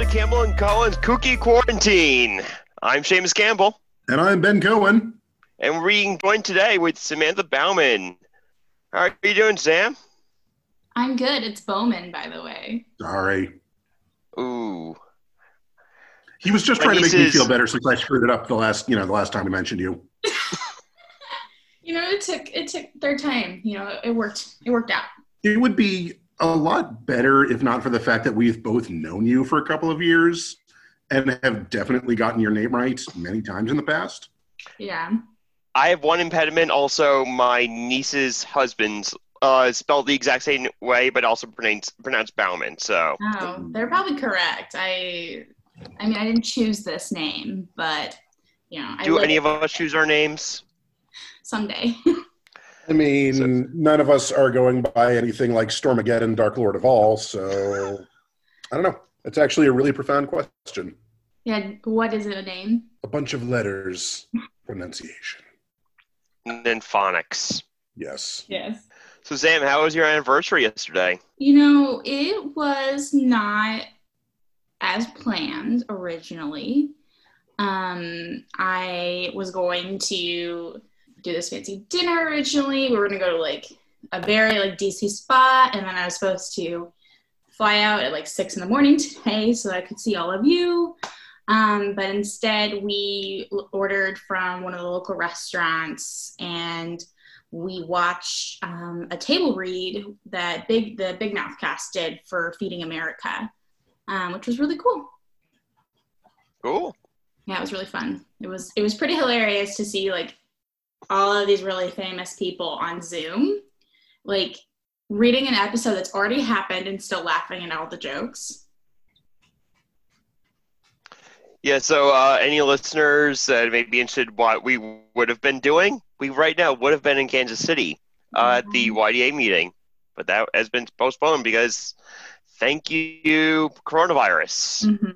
to Campbell and Cohen's Kooky Quarantine. I'm Seamus Campbell, And I'm Ben Cohen. and we're being joined today with Samantha Bauman. How are you doing, Sam? I'm good. It's Bowman, by the way. Sorry. Ooh. He was just trying to make me feel better since I screwed it up the last, you know, the last time we mentioned you. You know, it took it took their time. You know, it worked. It worked out. It would be a lot better if not for the fact that we've both known you for a couple of years and have definitely gotten your name right many times in the past. Yeah. I have one impediment. Also, my niece's husband's uh, spelled the exact same way, but also pronounced, pronounced Bauman. So, Oh, they're probably correct. I, I mean, I didn't choose this name, but you know, I do any of us choose our names? someday. I mean, So- none of us are going by anything like Stormageddon, Dark Lord of All, so I don't know. It's actually a really profound question. yeah. What is it a name? A bunch of letters, pronunciation. And then phonics. Yes. Yes. So, Sam, how was your anniversary yesterday? You know, it was not as planned originally. Um, I was going to do this fancy dinner originally. We were going to go to like a very like DC spot, and then I was supposed to fly out at like six in the morning today so that I could see all of you. Um, but instead, we l- ordered from one of the local restaurants and we watched um, a table read that big the Big Mouth cast did for Feeding America, um, which was really cool. Cool. Yeah, it was really fun. It was it was pretty hilarious to see like all of these really famous people on Zoom, like reading an episode that's already happened and still laughing at all the jokes. Yeah, so uh, any listeners that may be interested in what we would have been doing, we right now would have been in Kansas City uh, at the YDA meeting, but that has been postponed because thank you, coronavirus. hmm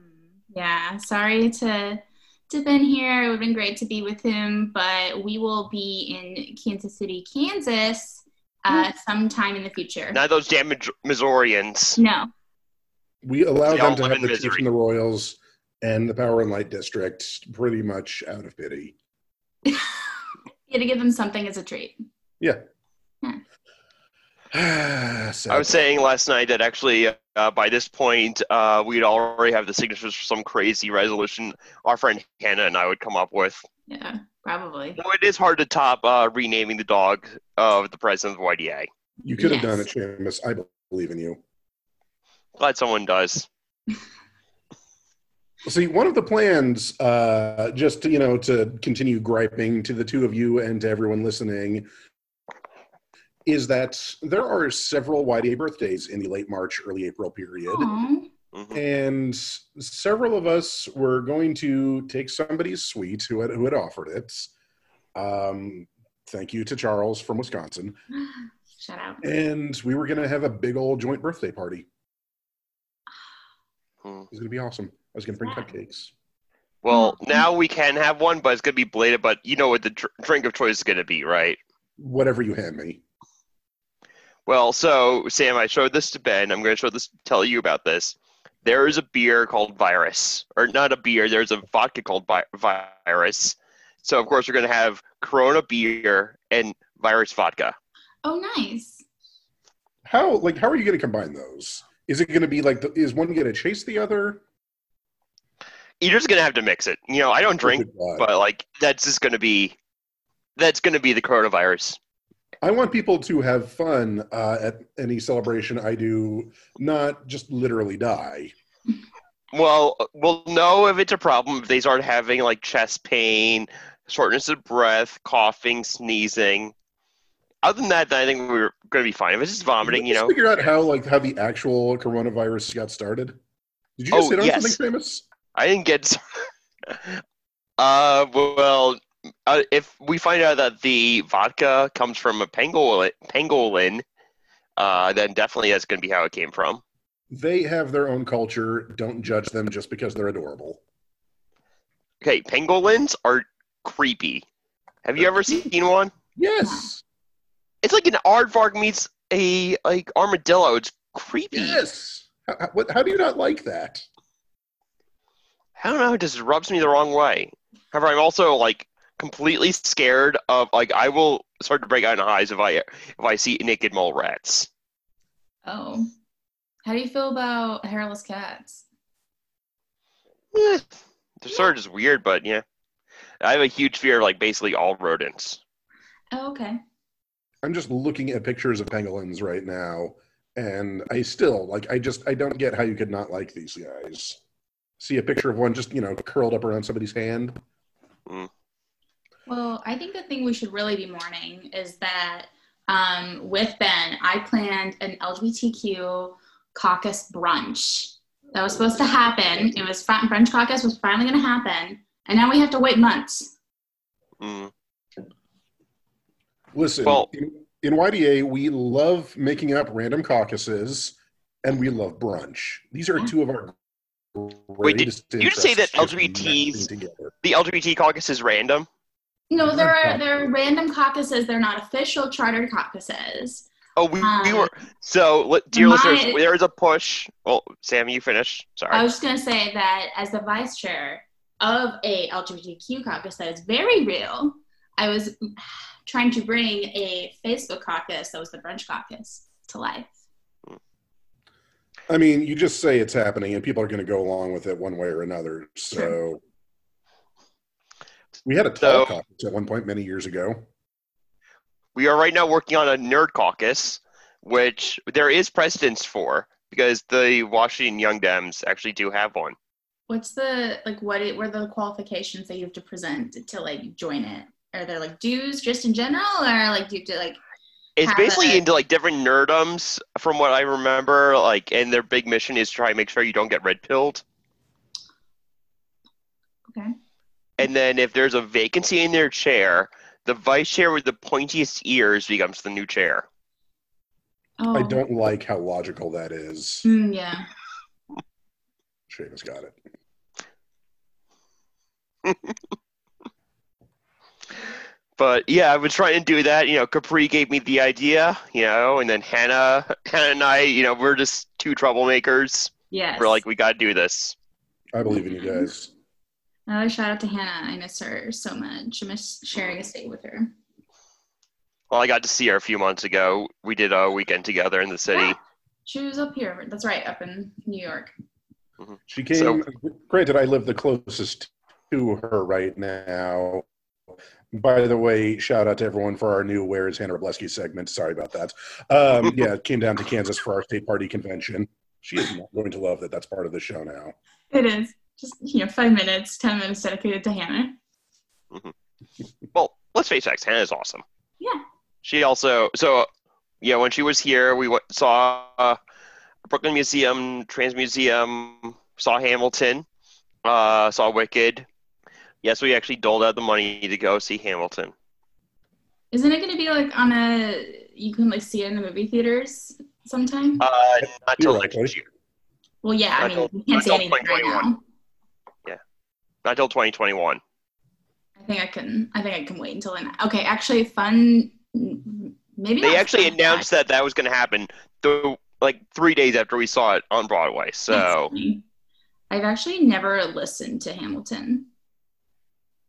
Yeah, sorry to to been here. It would have been great to be with him, but we will be in Kansas City, Kansas, uh, sometime in the future. Not those damn Mis- Missourians. No, We allow They them to live have the misery. Chiefs and the Royals and the Power and Light District pretty much out of pity. you had to give them something as a treat. Yeah. I was saying last night that actually uh, by this point uh, we'd already have the signatures for some crazy resolution our friend Hannah and I would come up with. Yeah, probably. Well, it is hard to top uh, renaming the dog of the president of YDA. you could have done it, Yes. Seamus. I believe in you. Glad someone does. See, one of the plans, uh, just to, you know, to continue griping to the two of you and to everyone listening, is that there are several YDA birthdays in the late March, early April period. Aw. Mhm. and several of us were going to take somebody's suite who had who had offered it. Um, thank you to Charles from Wisconsin, Shout out. and we were going to have a big old joint birthday party. Hmm. It was going to be awesome. I was going to bring Wow. cupcakes. Well, now we can have one, but it's going to be belated. But you know what the dr- drink of choice is going to be, right? Whatever you hand me. Well, so Sam, I showed this to Ben. I'm going to show this, tell you about this. There is a beer called Virus, or not a beer. There's a vodka called Vi- Virus. So of course we're going to have Corona beer and Virus vodka. Oh, nice. How like how are you going to combine those? Is it going to be like the, is one going to chase the other? You're just going to have to mix it. You know, I don't drink, Good but like that's just going to be that's going to be the coronavirus. I want people to have fun uh, at any celebration I do, not just literally die. Well, we'll know if it's a problem if they start having like chest pain, shortness of breath, coughing, sneezing. Other than that, I think we're going to be fine. If it's just vomiting, Did you know. figure out how like how the actual coronavirus got started. Did you just Oh, hit on yes. something famous? I didn't get. uh, well, uh, if we find out that the vodka comes from a pangolin, pangolin, uh, then definitely that's going to be how it came from. They have their own culture. Don't judge them just because they're adorable. Okay, pangolins are creepy. Have you ever seen one? Yes, It's like an aardvark meets a like armadillo. It's creepy. yes. How, how, what, how do you not like that? I don't know, it just rubs me the wrong way. However, I'm also like completely scared of like I will start to break out in hives if I if I see naked mole rats. Oh. How do you feel about hairless cats? Eh, they're sort of just weird, but yeah. I have a huge fear of like basically all rodents. Oh, okay. I'm just looking at pictures of pangolins right now, and I still like. I just I don't get how you could not like these guys. See a picture of one just you know curled up around somebody's hand. Well, I think the thing we should really be mourning is that um, with Ben, I planned an LGBTQ caucus brunch that was supposed to happen. It was fun- brunch caucus was finally going to happen, and now we have to wait months. Mm. Listen, Well- in, in YDA, we love making up random caucuses, and we love brunch. These are two of our Wait, did greatest you just say that interests, just LGBTs. The LGBT caucus is random. No, there are there are random caucuses. They're not official chartered caucuses. Oh, we, we Um, were so. li- Dear my- listeners, there is a push. Well, Sam, you finish. Sorry. I was just gonna say that as the vice chair of a LGBTQ caucus that is very real, I was trying to bring a Facebook caucus that was the brunch caucus to life. I mean, you just say it's happening, and people are going to go along with it one way or another. So, we had a tall So- caucus at one point many years ago. we are right now working on a nerd caucus, which there is precedence for because the Washington Young Dems actually do have one. What's the like? What it, what are the qualifications that you have to present to like join it? Are there like dues just in general, or like do you have to like? It's basically a- into like different nerdums from what I remember. Like, and their big mission is to try and make sure you don't get red pilled. Okay. And then if there's a vacancy in their chair, the vice chair with the pointiest ears becomes the new chair. Oh, I don't like how logical that is. Mm, yeah. Seamus got it. But yeah, I was trying to do that. You know, Capri gave me the idea, you know, and then Hannah, Hannah and I, you know, we're just two troublemakers. Yeah, We're like, we got to do this. I believe in you guys. Another shout out to Hannah. I miss her so much. I miss sharing a state with her. Well, I got to see her a few months ago. We did a weekend together in the city. Yeah. She was up here. That's right, up in New York. She came. So- granted, I live the closest to her right now. By the way, shout out to everyone for our new "Where Is Hannah Robleski" segment. Sorry about that. Um, yeah, came down to Kansas for our state party convention. She is not going to love that. That's part of the show now. It is. Just, you know, five minutes, 10 minutes dedicated to Hannah. Well, let's face facts. Hannah's awesome. Yeah. She also, so, yeah, when she was here, we went, saw uh, Brooklyn Museum, Trans Museum, saw Hamilton, uh, saw Wicked. Yes, we actually doled out the money to go see Hamilton. Isn't it going to be like on a, you can like see it in the movie theaters sometime? Uh, not till next year. well, yeah, I mean, until- you can't see anything right now. Not till 2021. I think I can, I think I can wait until then. Okay, actually, fun, maybe They actually fun announced fact. that that was going to happen the, like three days after we saw it on Broadway. So. I've actually never listened to Hamilton.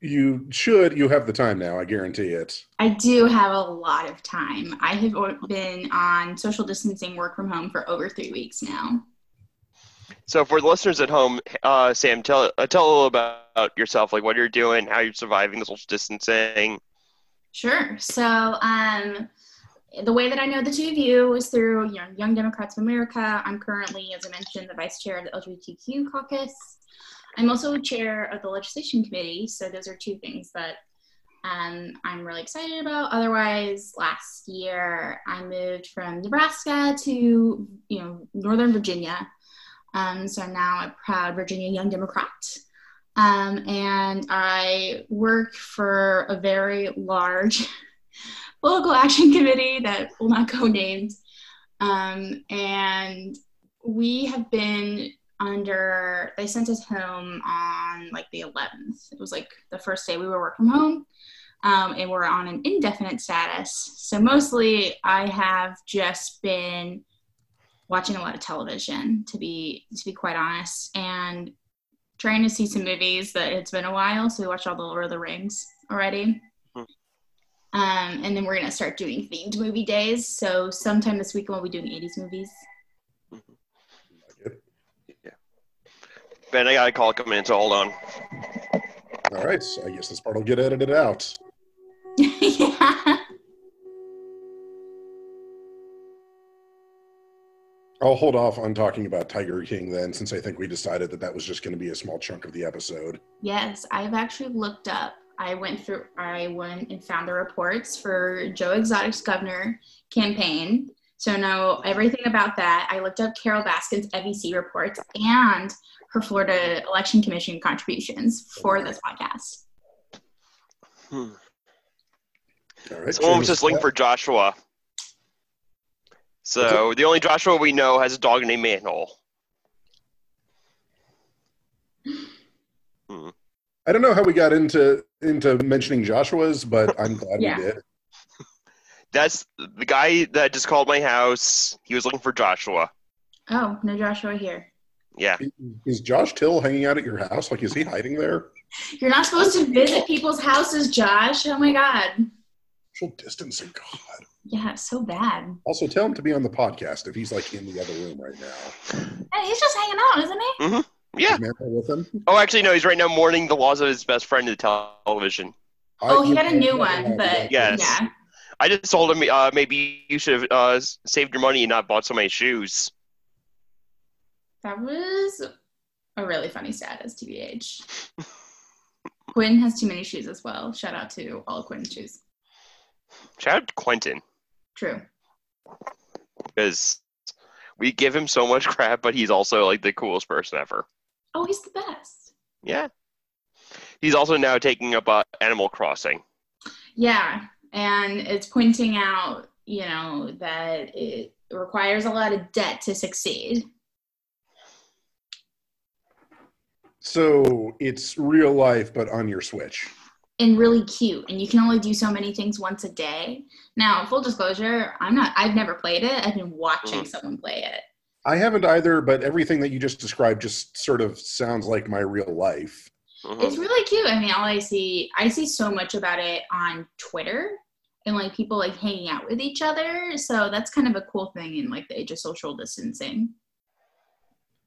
You should. You have the time now. I guarantee it. I do have a lot of time. I have been on social distancing work from home for over three weeks now. So for the listeners at home, uh, Sam, tell uh, tell a little about yourself, like what you're doing, how you're surviving the social distancing. Sure. So, um, the way that I know the two of you is through you know, Young Democrats of America. I'm currently, as I mentioned, the vice chair of the LGBTQ caucus. I'm also chair of the legislation committee. So those are two things that um, I'm really excited about. Otherwise, last year I moved from Nebraska to you know Northern Virginia. Um, so I'm now a proud Virginia Young Democrat. Um, and I work for a very large political action committee that will not go named. Um, and we have been under, they sent us home on like the 11th. It was like the first day we were work from home. Um, and we're on an indefinite status. So mostly I have just been watching a lot of television to be to be quite honest and trying to see some movies that it's been a while, so we watched all the Lord of the Rings already. Hmm. Um, and then we're gonna start doing themed movie days. So sometime this weekend we'll be doing 80s movies. Yeah, Ben, I got a call coming in, so hold on. All right, so I guess this part will get edited out. yeah. I'll hold off on talking about Tiger King then, since I think we decided that that was just going to be a small chunk of the episode. Yes, I've actually looked up. I went through. I went and found the reports for Joe Exotic's governor campaign. So know everything about that. I looked up Carole Baskin's FEC reports and her Florida Election Commission contributions for this podcast. Hmm. All right. Someone was Seamus, just looking for Joshua. So the only Joshua we know has a dog named Manhole. Hmm. I don't know how we got into into mentioning Joshua's, but I'm glad Yeah. we did. That's the guy that just called my house. He was looking for Joshua. Oh, no Joshua here. Yeah. Is Josh Till hanging out at your house? Like, is he hiding there? You're not supposed to visit people's houses, Josh. Oh my God. Social distancing, God. Yeah, so bad. Also, tell him to be on the podcast if he's like in the other room right now. Hey, he's just hanging out, isn't he? Yeah. Is Mantle with him? Oh, actually, no. He's right now mourning the loss of his best friend to television. Oh, I- he got a new one, but Yes. yeah. I just told him uh, maybe you should have uh, saved your money and not bought so many shoes. That was a really funny status, TBH. Quinn has too many shoes as well. Shout out to all of Quinn's shoes. Shout out to Quentin True. because we give him so much crap, but he's also like the coolest person ever. Oh, he's the best. Yeah. He's also now taking up uh, Animal Crossing. Yeah. And it's pointing out, you know, that it requires a lot of debt to succeed. So it's real life, but on your Switch. And really cute. And you can only do so many things once a day. Now, full disclosure, I'm not I've never played it. I've been watching Mhm. someone play it. I haven't either, but everything that you just described just sort of sounds like my real life. Mhm. It's really cute. I mean, all I see, I see so much about it on Twitter and like people like hanging out with each other. So that's kind of a cool thing in like the age of social distancing.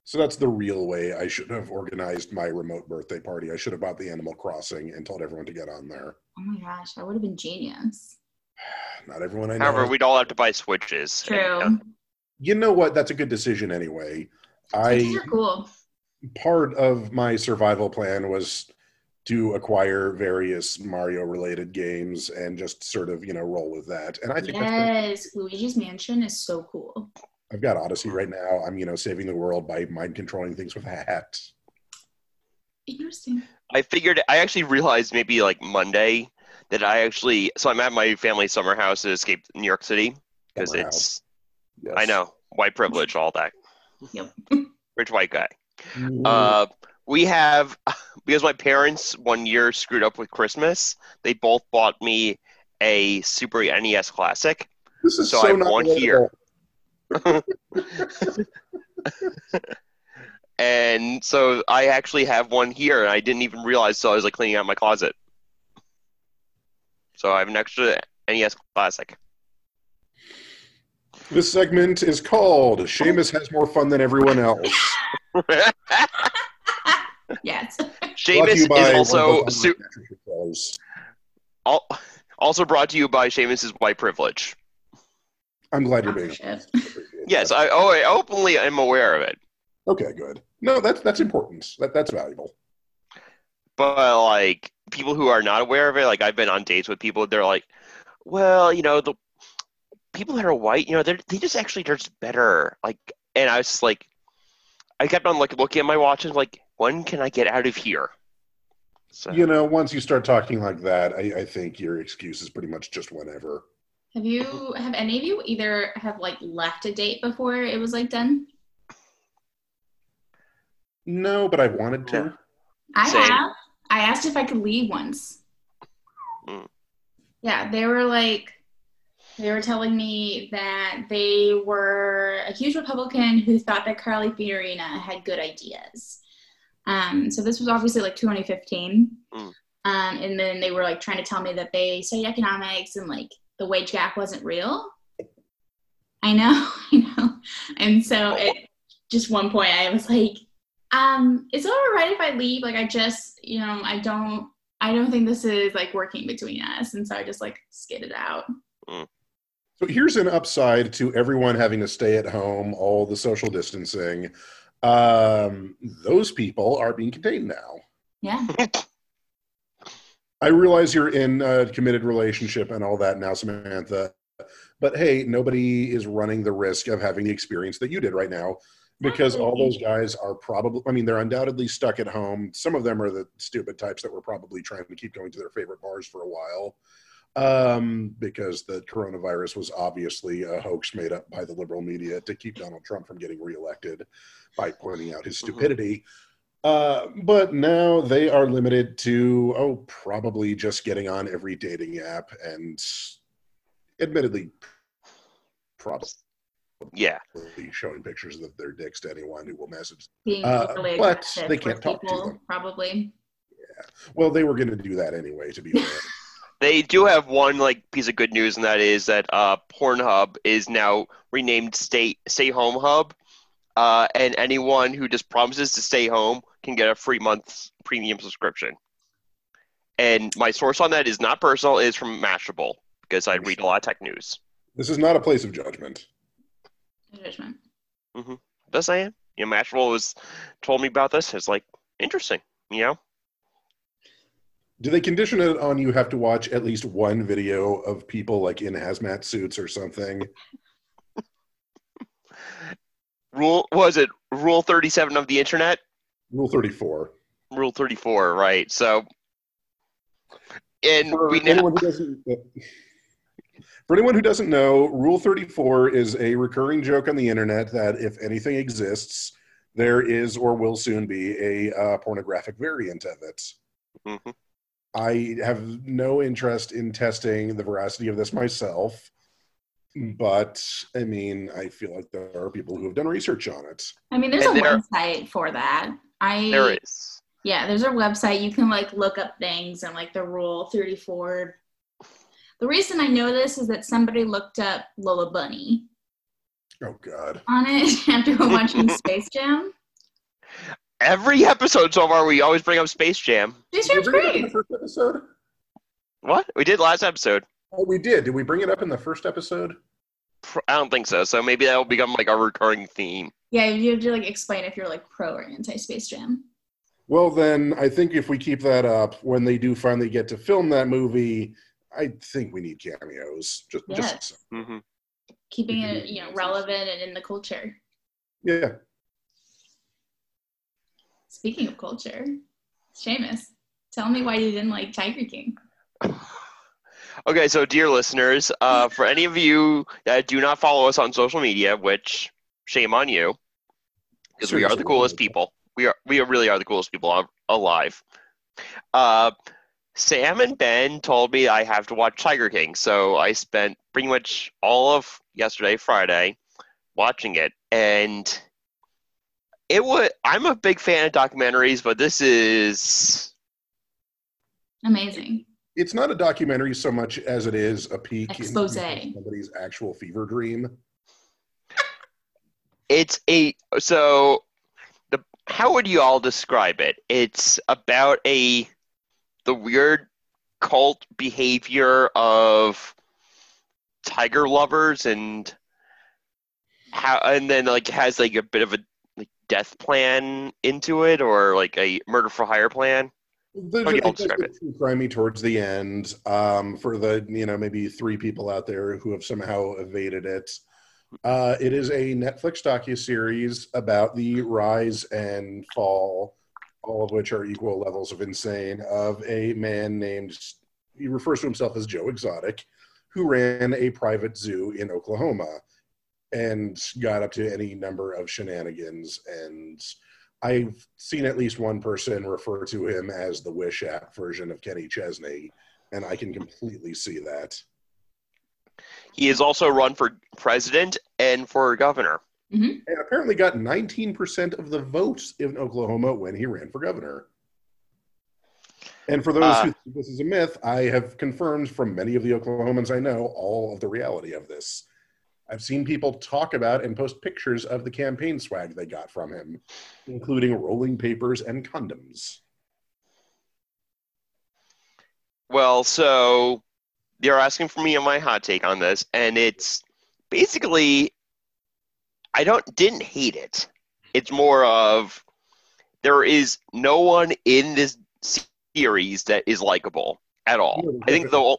So that's the real way I should have organized my remote birthday party. I should have bought the Animal Crossing and told everyone to get on there. Oh my gosh, that would have been genius. Not everyone I know. However, we'd all have to buy Switches. True. And, uh, you know what? That's a good decision anyway. Switches I are cool. part of my survival plan was to acquire various Mario related games and just sort of, you know, roll with that. And I think that's pretty- Yes, Luigi's Mansion is so cool. I've got Odyssey right now. I'm, you know, saving the world by mind controlling things with a hat. Interesting. I figured I actually realized maybe like Monday that I actually so I'm at my family summer house to escape New York City because it's Yes. I know white privilege, all that. Yep. Rich white guy. Mm, Uh, we have because my parents one year screwed up with Christmas. They both bought me a Super NES Classic. this is so so, I have not one relatable. here. And so I actually have one here, and I didn't even realize. So I was like cleaning out my closet. So I have an extra NES Classic. This segment is called Seamus has more fun than everyone else. Yes. Brought Seamus is also su- online mattress retailers. al- also brought to you by Seamus's white privilege. I'm glad you're being Sponsorship. Yes, I oh I openly am aware of it, Okay, good. No, that's that's important. That that's valuable. but like people who are not aware of it, like I've been on dates with people, they're like, well, you know, the people that are white, you know, they're they just actually they're just better. Like, and I was just like, I kept on like looking at my watch and like, when can I get out of here? So You know, once you start talking like that, I, I think your excuse is pretty much just whenever. Have you have any of you either have like left a date before it was like done? No, but I wanted to. I Same. have. I asked if I could leave once. Mm. Yeah, they were like, they were telling me that they were a huge Republican who thought that Carly Fiorina had good ideas. Um, so this was obviously like 2015. Mm. Um, and then they were like trying to tell me that they studied economics and like the wage gap wasn't real. I know, I know. And so at just one point I was like, um, is it all right if I leave? Like I just, you know, I don't I don't think this is like working between us. And so I just like skidded out. So here's an upside to everyone having to stay at home, all the social distancing. Um, those people are being contained now. Yeah. I realize you're in a committed relationship and all that now, Samantha. But hey, nobody is running the risk of having the experience that you did right now because all those guys are probably, I mean, they're undoubtedly stuck at home. Some of them are the stupid types that were probably trying to keep going to their favorite bars for a while um, because the coronavirus was obviously a hoax made up by the liberal media to keep Donald Trump from getting reelected by pointing out his Mhm. stupidity. Uh, but now they are limited to, oh, probably just getting on every dating app and admittedly, probably Yeah. showing pictures of their dicks to anyone who will message. Being Uh, overly but they can't talk to them. probably. Yeah. Well, they were going to do that anyway, to be fair. They do have one like piece of good news, and that is that uh, Pornhub is now renamed Stay Stay Home Hub, uh, and anyone who just promises to stay home can get a free month's premium subscription. And my source on that is not personal; it is from Mashable because I read a lot of tech news. this is not a place of judgment. No judgment. Mm-hmm. Yes, I am. You know, Mashable was told me about this. It's like interesting, you know. Do they condition it on you have to watch at least one video of people like in hazmat suits or something? Rule was it Rule thirty seven of the internet? Rule 34. Rule thirty four, right? So, and For we now anyone who doesn't for anyone who doesn't know, Rule 34 is a recurring joke on the internet that if anything exists, there is or will soon be a uh, pornographic variant of it. Mhm. I have no interest in testing the veracity of this myself, but I mean, I feel like there are people who have done research on it. I mean, there's And a there- website for that. I there is. yeah, there's a website you can like look up things and like the rule 34. The reason I know this is that somebody looked up Lola Bunny Oh God! on it after watching Space Jam. Every episode so far, we always bring up Space Jam. Space Did Jam's bring it up in the great. first episode? What we did last episode? Oh, we did. Did we bring it up in the first episode? Pr- I don't think so. So maybe that will become like a recurring theme. Yeah, you have to like explain if you're like pro or anti Space Jam. Well, then I think if we keep that up, when they do finally get to film that movie, I think we need cameos. Just, Yes. just hmm Keeping it, you know, relevant and in the culture. yeah. Speaking of culture, Seamus, tell me why you didn't like Tiger King. Okay, so dear listeners, uh, for any of you that do not follow us on social media, which shame on you, because we are the coolest people. We are we really are the coolest people alive. Uh, Sam and Ben told me I have to watch Tiger King, so I spent pretty much all of yesterday, Friday, watching it, and it was. I'm a big fan of documentaries, but this is Amazing. It's not a documentary so much as it is a peek Expose. into somebody's actual fever dream. it's a so the how would you all describe it it's about a the weird cult behavior of tiger lovers and how and then like has like a bit of a like death plan into it or like a murder for hire plan There's How do you describe it's crimey towards the end. Um, for the you know maybe three people out there who have somehow evaded it, uh, it is a Netflix docu series about the rise and fall, all of which are equal levels of insane, of a man named he refers to himself as Joe Exotic, who ran a private zoo in Oklahoma, and got up to any number of shenanigans and I've seen at least one person refer to him as the Wish app version of Kenny Chesney, and I can completely see that. he has also run for president and for governor Mhm. and apparently got 19% of the votes in Oklahoma when he ran for governor. And for those Uh. who think this is a myth, I have confirmed from many of the Oklahomans I know all of the reality of this. I've seen people talk about and post pictures of the campaign swag they got from him, including rolling papers and condoms. Well, so they're asking for me on my hot take on this, and it's basically I don't didn't hate it. It's more of there is no one in this series that is likable at all. I think the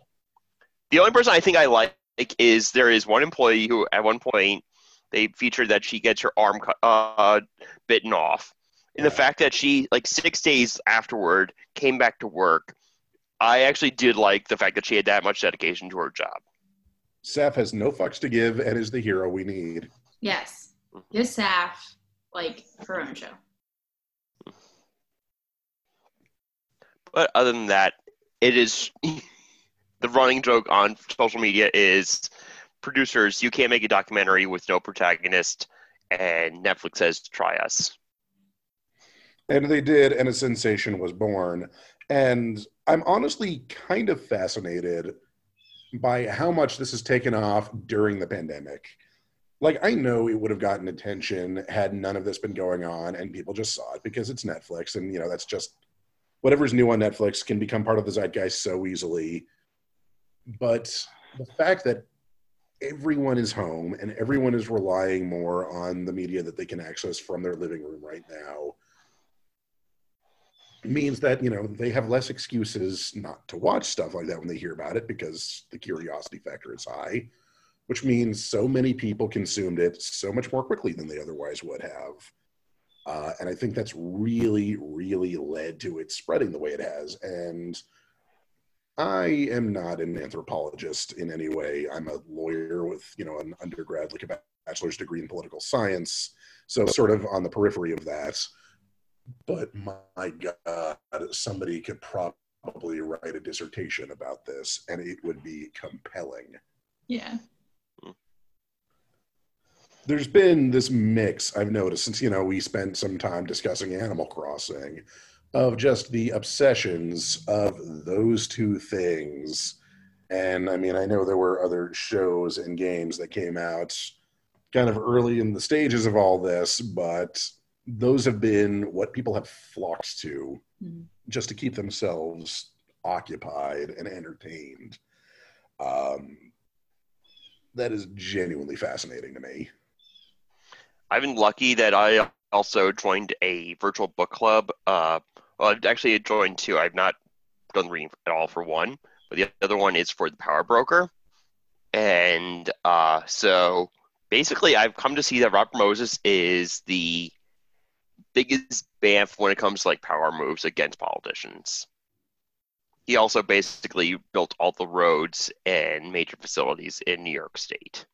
the only person I think I like is there is one employee who at one point they featured that she gets her arm cut, uh, bitten off, and the fact that she like six days afterward came back to work. I actually did like the fact that she had that much dedication to her job. Saff has no fucks to give and is the hero we need. Yes. Give Saff like her own show. But other than that, it is the running joke on social media is producers, you can't make a documentary with no protagonist, and Netflix says try us. And they did, and a sensation was born. And I'm honestly kind of fascinated by how much this has taken off during the pandemic. Like, I know it would have gotten attention had none of this been going on and people just saw it because it's Netflix. And, you know, that's just whatever's new on Netflix can become part of the zeitgeist so easily. But the fact that everyone is home and everyone is relying more on the media that they can access from their living room right now means that you know they have less excuses not to watch stuff like that when they hear about it because the curiosity factor is high which means so many people consumed it so much more quickly than they otherwise would have. Uh, and i think that's really really led to it spreading the way it has. And i am not an anthropologist in any way. I'm a lawyer with you know an undergrad like a bachelor's degree in political science. So sort of on the periphery of that. But my god somebody could probably write a dissertation about this and it would be compelling. Yeah. there's been this mix i've noticed since you know we spent some time discussing animal crossing of just the obsessions of those two things and i mean i know there were other shows and games that came out kind of early in the stages of all this but those have been what people have flocked to Mhm. just to keep themselves occupied and entertained um, that is genuinely fascinating to me I've been lucky that I also joined a virtual book club. Uh, well, I've actually joined two. I've not done reading at all for one, but the other one is for the Power Broker. And uh, so basically, I've come to see that Robert Moses is the biggest bamf when it comes to like power moves against politicians. He also basically built all the roads and major facilities in New York State.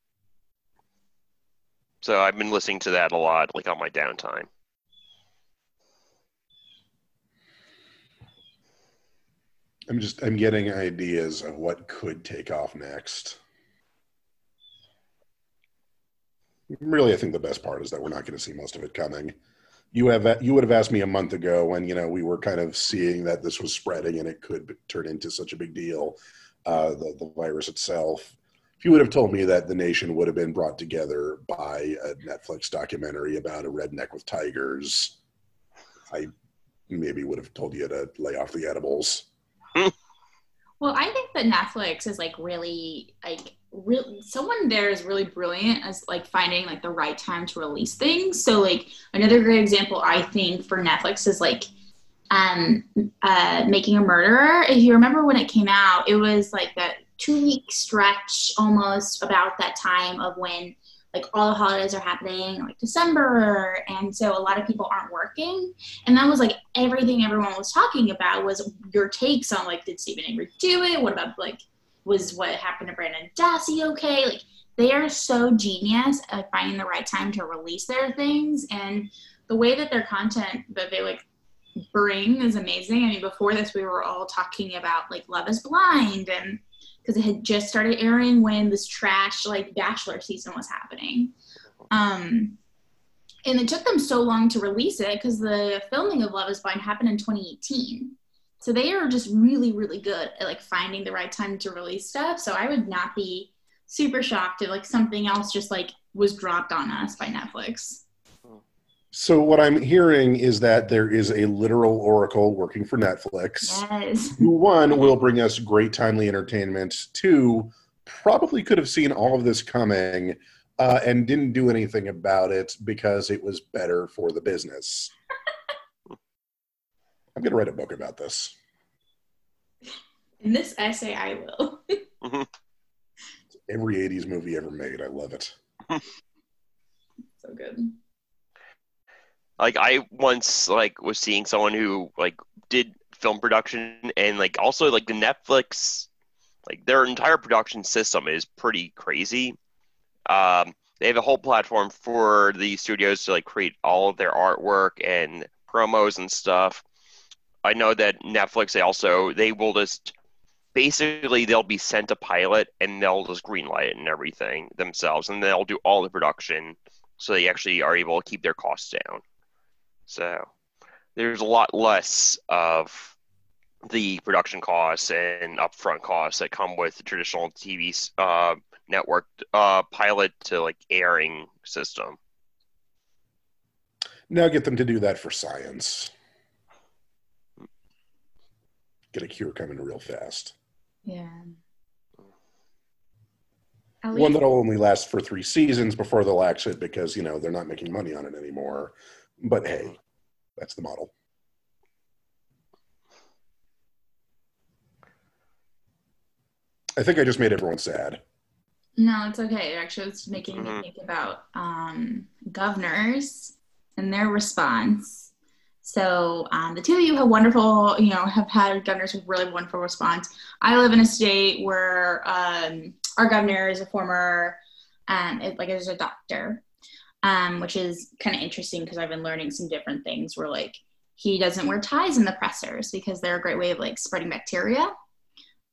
So I've been listening to that a lot, like on my downtime. I'm just i'm getting ideas of what could take off next. Really i think the best part is that we're not going to see most of it coming. You have you would have asked me a month ago when you know we were kind of seeing that this was spreading and it could turn into such a big deal uh, the, the virus itself. If you would have told me that the nation would have been brought together by a netflix documentary about a redneck with tigers i maybe would have told you to lay off the edibles Well, I think that Netflix is like really like real someone there is really brilliant as like finding like the right time to release things. So like another great example I think for Netflix is like um uh making a murderer. If you remember when it came out, it was like that two week stretch almost about that time of when like all the holidays are happening like December and so a lot of people aren't working and that was like everything everyone was talking about was your takes on like did Steven Avery do it? What about like was what happened to Brendan Dassey okay? Like they are so genius at finding the right time to release their things and the way that their content that they like bring is amazing. I mean before this we were all talking about like Love is Blind and because it had just started airing when this trash like Bachelor season was happening. Um and it took them so long to release it because the filming of Love Is Blind happened in 2018. So they are just really, really good at like finding the right time to release stuff. So I would not be super shocked if like something else just like was dropped on us by Netflix. So what I'm hearing is that there is a literal oracle working for Netflix. Yes. Who one will bring us great timely entertainment. Two, probably could have seen all of this coming uh, and didn't do anything about it because it was better for the business. I'm going to write a book about this. In this essay, I will. Every 80s movie ever made. I love it. so good. Like I once like was seeing someone who like did film production and like also like the Netflix like their entire production system is pretty crazy. Um, they have a whole platform for the studios to like create all of their artwork and promos and stuff. I know that Netflix they also they will just basically they'll be sent a pilot and they'll just greenlight it and everything themselves and they'll do all the production so they actually are able to keep their costs down. So there's a lot less of the production costs and upfront costs that come with the traditional TV uh, network uh, pilot to like airing system. Now get them to do that for science. Get a cure coming real fast. Yeah. One that'll only last for three seasons before they'll axe it because, you know, they're not making money on it anymore. But hey, that's the model. I think I just made everyone sad. No, it's okay. Actually, it's making me think about um, governors and their response. So um, the two of you have wonderful, you know, have had governors with really wonderful response. I live in a state where um, our governor is a former, um, it, like, is a doctor, um, which is kind of interesting because I've been learning some different things. Where like he doesn't wear ties in the pressers because they're a great way of like spreading bacteria.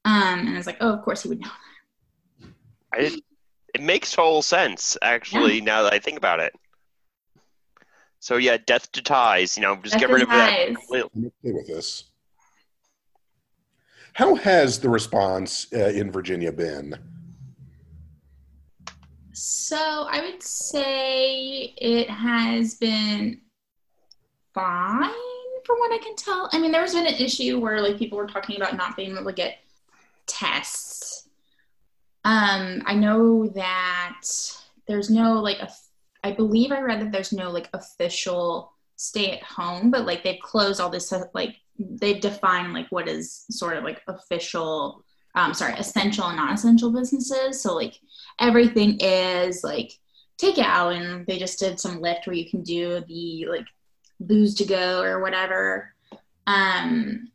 Um, and I was like, oh, of course he would know. I, it makes total sense actually now that I think about it. So yeah, death to ties. You know, just Death get rid of that. ties. completely. I'm okay with this. How has the response uh, in Virginia been? So I would say it has been fine from what I can tell. I mean, there's been an issue where like people were talking about not being able to get tests. Um, I know that there's no like a, I believe I read that there's no like official stay at home, but like they've closed all this like they've defined like what is sort of like official, um, sorry, essential and non-essential businesses. So like everything is like takeout, and they just did some lift where you can do the like booze to go or whatever. Um,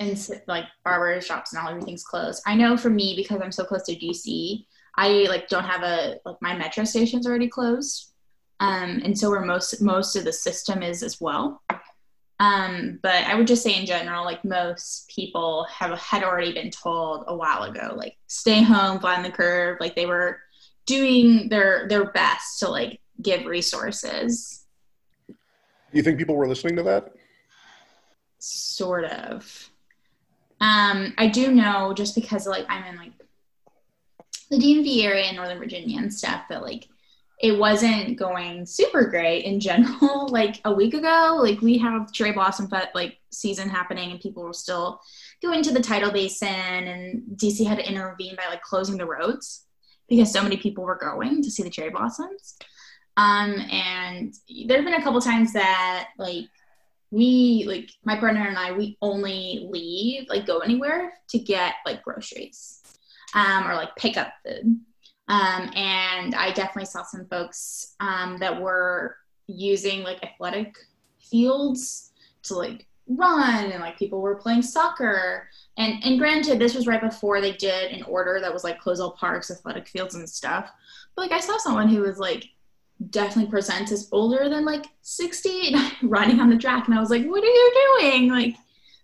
and s- like barber shops and all everything's closed. I know for me because I'm so close to DC, I like don't have a like my metro station's already closed, um, and so where most most of the system is as well. Um, but I would just say in general, like most people have had already been told a while ago, like stay home, flatten the curve. Like they were doing their their best to like give resources, Do you think people were listening to that? sort of. Um, I do know just because like I'm in like the DMV area in Northern Virginia and stuff that like it wasn't going super great in general. like a week ago, like we have cherry blossom fe- like season happening and people were still going to the tidal basin and DC had to intervene by like closing the roads because so many people were going to see the cherry blossoms. Um, and there have been a couple times that like we like my partner and I we only leave like go anywhere to get like groceries um, or like pick up food. Um, and I definitely saw some folks um, that were using like athletic fields to like run and like people were playing soccer. And and granted, this was right before they did an order that was like close all parks, athletic fields and stuff. But like I saw someone who was like definitely as older than like 60 running on the track and i was like what are you doing like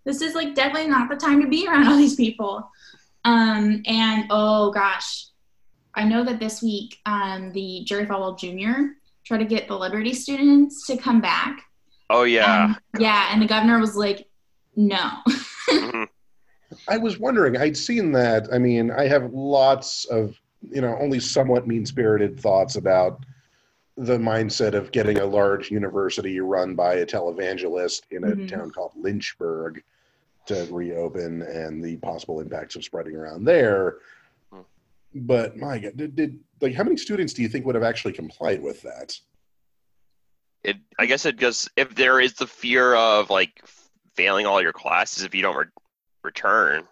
this is like definitely not the time to be around all these people um and oh gosh i know that this week um the jerry falwell jr tried to get the Liberty students to come back. Oh yeah. Um, yeah, and the governor was like, no. Mhm. I was wondering, I'd seen that. I mean, I have lots of, you know, only somewhat mean spirited thoughts about the mindset of getting a large university run by a televangelist in a Mhm. town called Lynchburg to reopen and the possible impacts of spreading around there. But my God, did, did like how many students do you think would have actually complied with that? It. I guess it just if there is the fear of like failing all your classes if you don't re- return.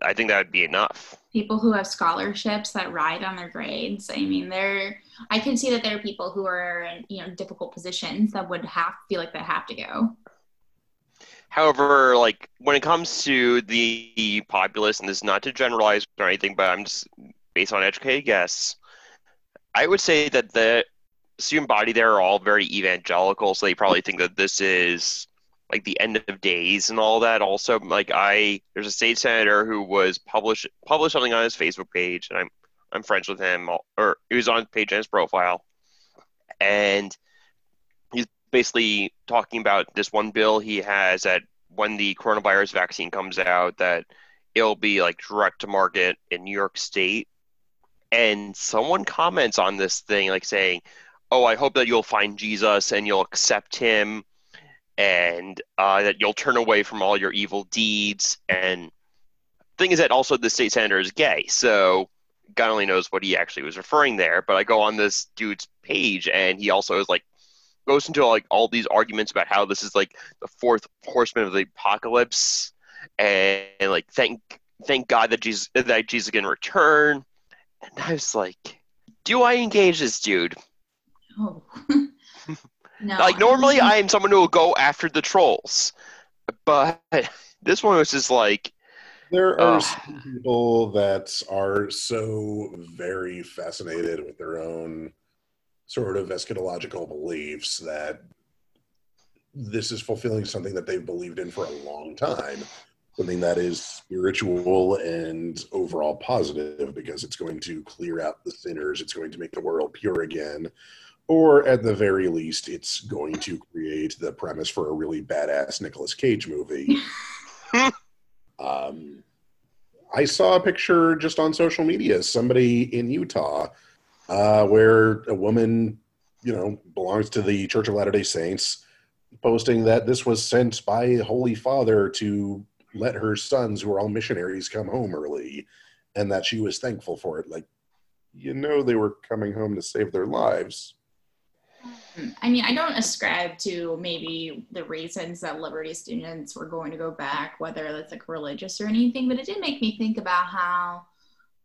I think that would be enough. people who have scholarships that ride on their grades. I mean, there. I can see that there are people who are in you know difficult positions that would have feel like they have to go. However, like when it comes to the populace, and this is not to generalize or anything, but I'm just based on educated guess, I would say that the student body there are all very evangelical, so they probably think that this is like the end of days and all that. Also, like I, there's a state senator who was published published something on his Facebook page, and I'm I'm friends with him, or he was on page and his profile, and basically talking about this one bill he has that when the coronavirus vaccine comes out that it'll be like direct to market in New York State. And someone comments on this thing like saying, "Oh, I hope that you'll find Jesus and you'll accept him and uh, that you'll turn away from all your evil deeds." And thing is that also the state senator is gay, so God only knows what he actually was referring there. But I go on this dude's page and he also is like goes into like all these arguments about how this is like the fourth horseman of the apocalypse, and, and like thank thank God that Jesus that Jesus can return. And I was like, do I engage this dude? Oh. no. Like normally I am someone who will go after the trolls, but this one was just like, There are Ugh. some people that are so very fascinated with their own sort of eschatological beliefs that this is fulfilling something that they've believed in for a long time. Something that is spiritual and overall positive because it's going to clear out the sinners, it's going to make the world pure again, or at the very least, it's going to create the premise for a really badass Nicolas Cage movie. Um, I saw a picture just on social media, somebody in Utah, uh, where a woman, you know, belongs to the Church of Latter day Saints, posting that this was sent by Holy Father to let her sons, who are all missionaries, come home early, and that she was thankful for it. Like, you know, they were coming home to save their lives. I mean, I don't ascribe to maybe the reasons that Liberty students were going to go back, whether that's like religious or anything, but it did make me think about how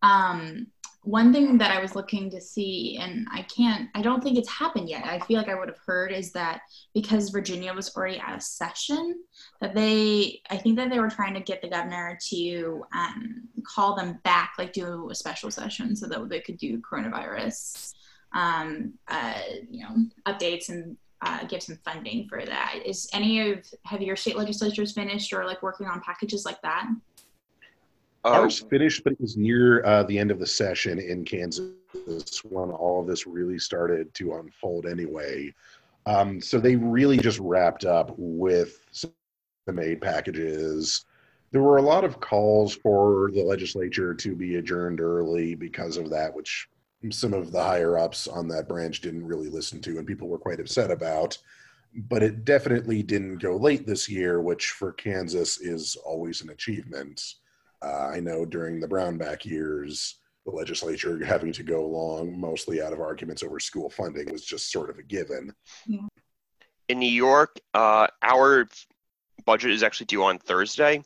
um, one thing that I was looking to see, and I can't, I don't think it's happened yet. I feel like I would have heard is that because Virginia was already out of session, that they, I think that they were trying to get the governor to um, call them back, like do a special session so that they could do coronavirus um, uh, you know, updates and uh, give some funding for that. Is any of have your state legislatures finished or like working on packages like that? Oh, Ours finished, but it was near uh, the end of the session in Kansas when all of this really started to unfold anyway. Um, so they really just wrapped up with some aid packages. There were a lot of calls for the legislature to be adjourned early because of that, which some of the higher ups on that branch didn't really listen to, and people were quite upset about. But it definitely didn't go late this year, which for Kansas is always an achievement. Uh, I know during the Brownback years, the legislature having to go along mostly out of arguments over school funding was just sort of a given. in New York, uh, our budget is actually due on Thursday,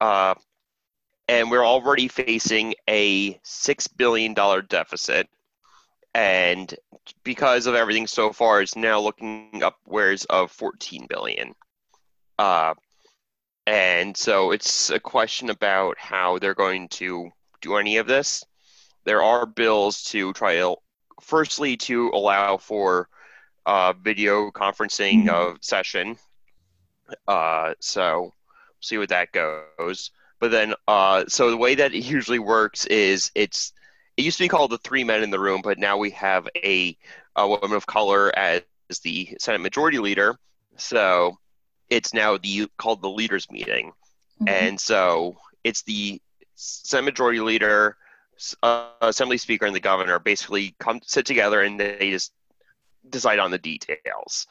uh, and we're already facing a six billion dollar deficit. And because of everything so far, it's now looking upwards of fourteen billion. Uh, and so it's a question about how they're going to do any of this. There are bills to try to, firstly, to allow for uh, video conferencing Mhm. of session. Uh, so see what that goes. But then, uh, so the way that it usually works is it's it used to be called the three men in the room, but now we have a, a woman of color as the Senate Majority Leader. So it's now the called the leaders meeting, mm-hmm. and so it's the Senate Majority Leader, uh, Assembly Speaker, and the Governor basically come sit together and they just decide on the details.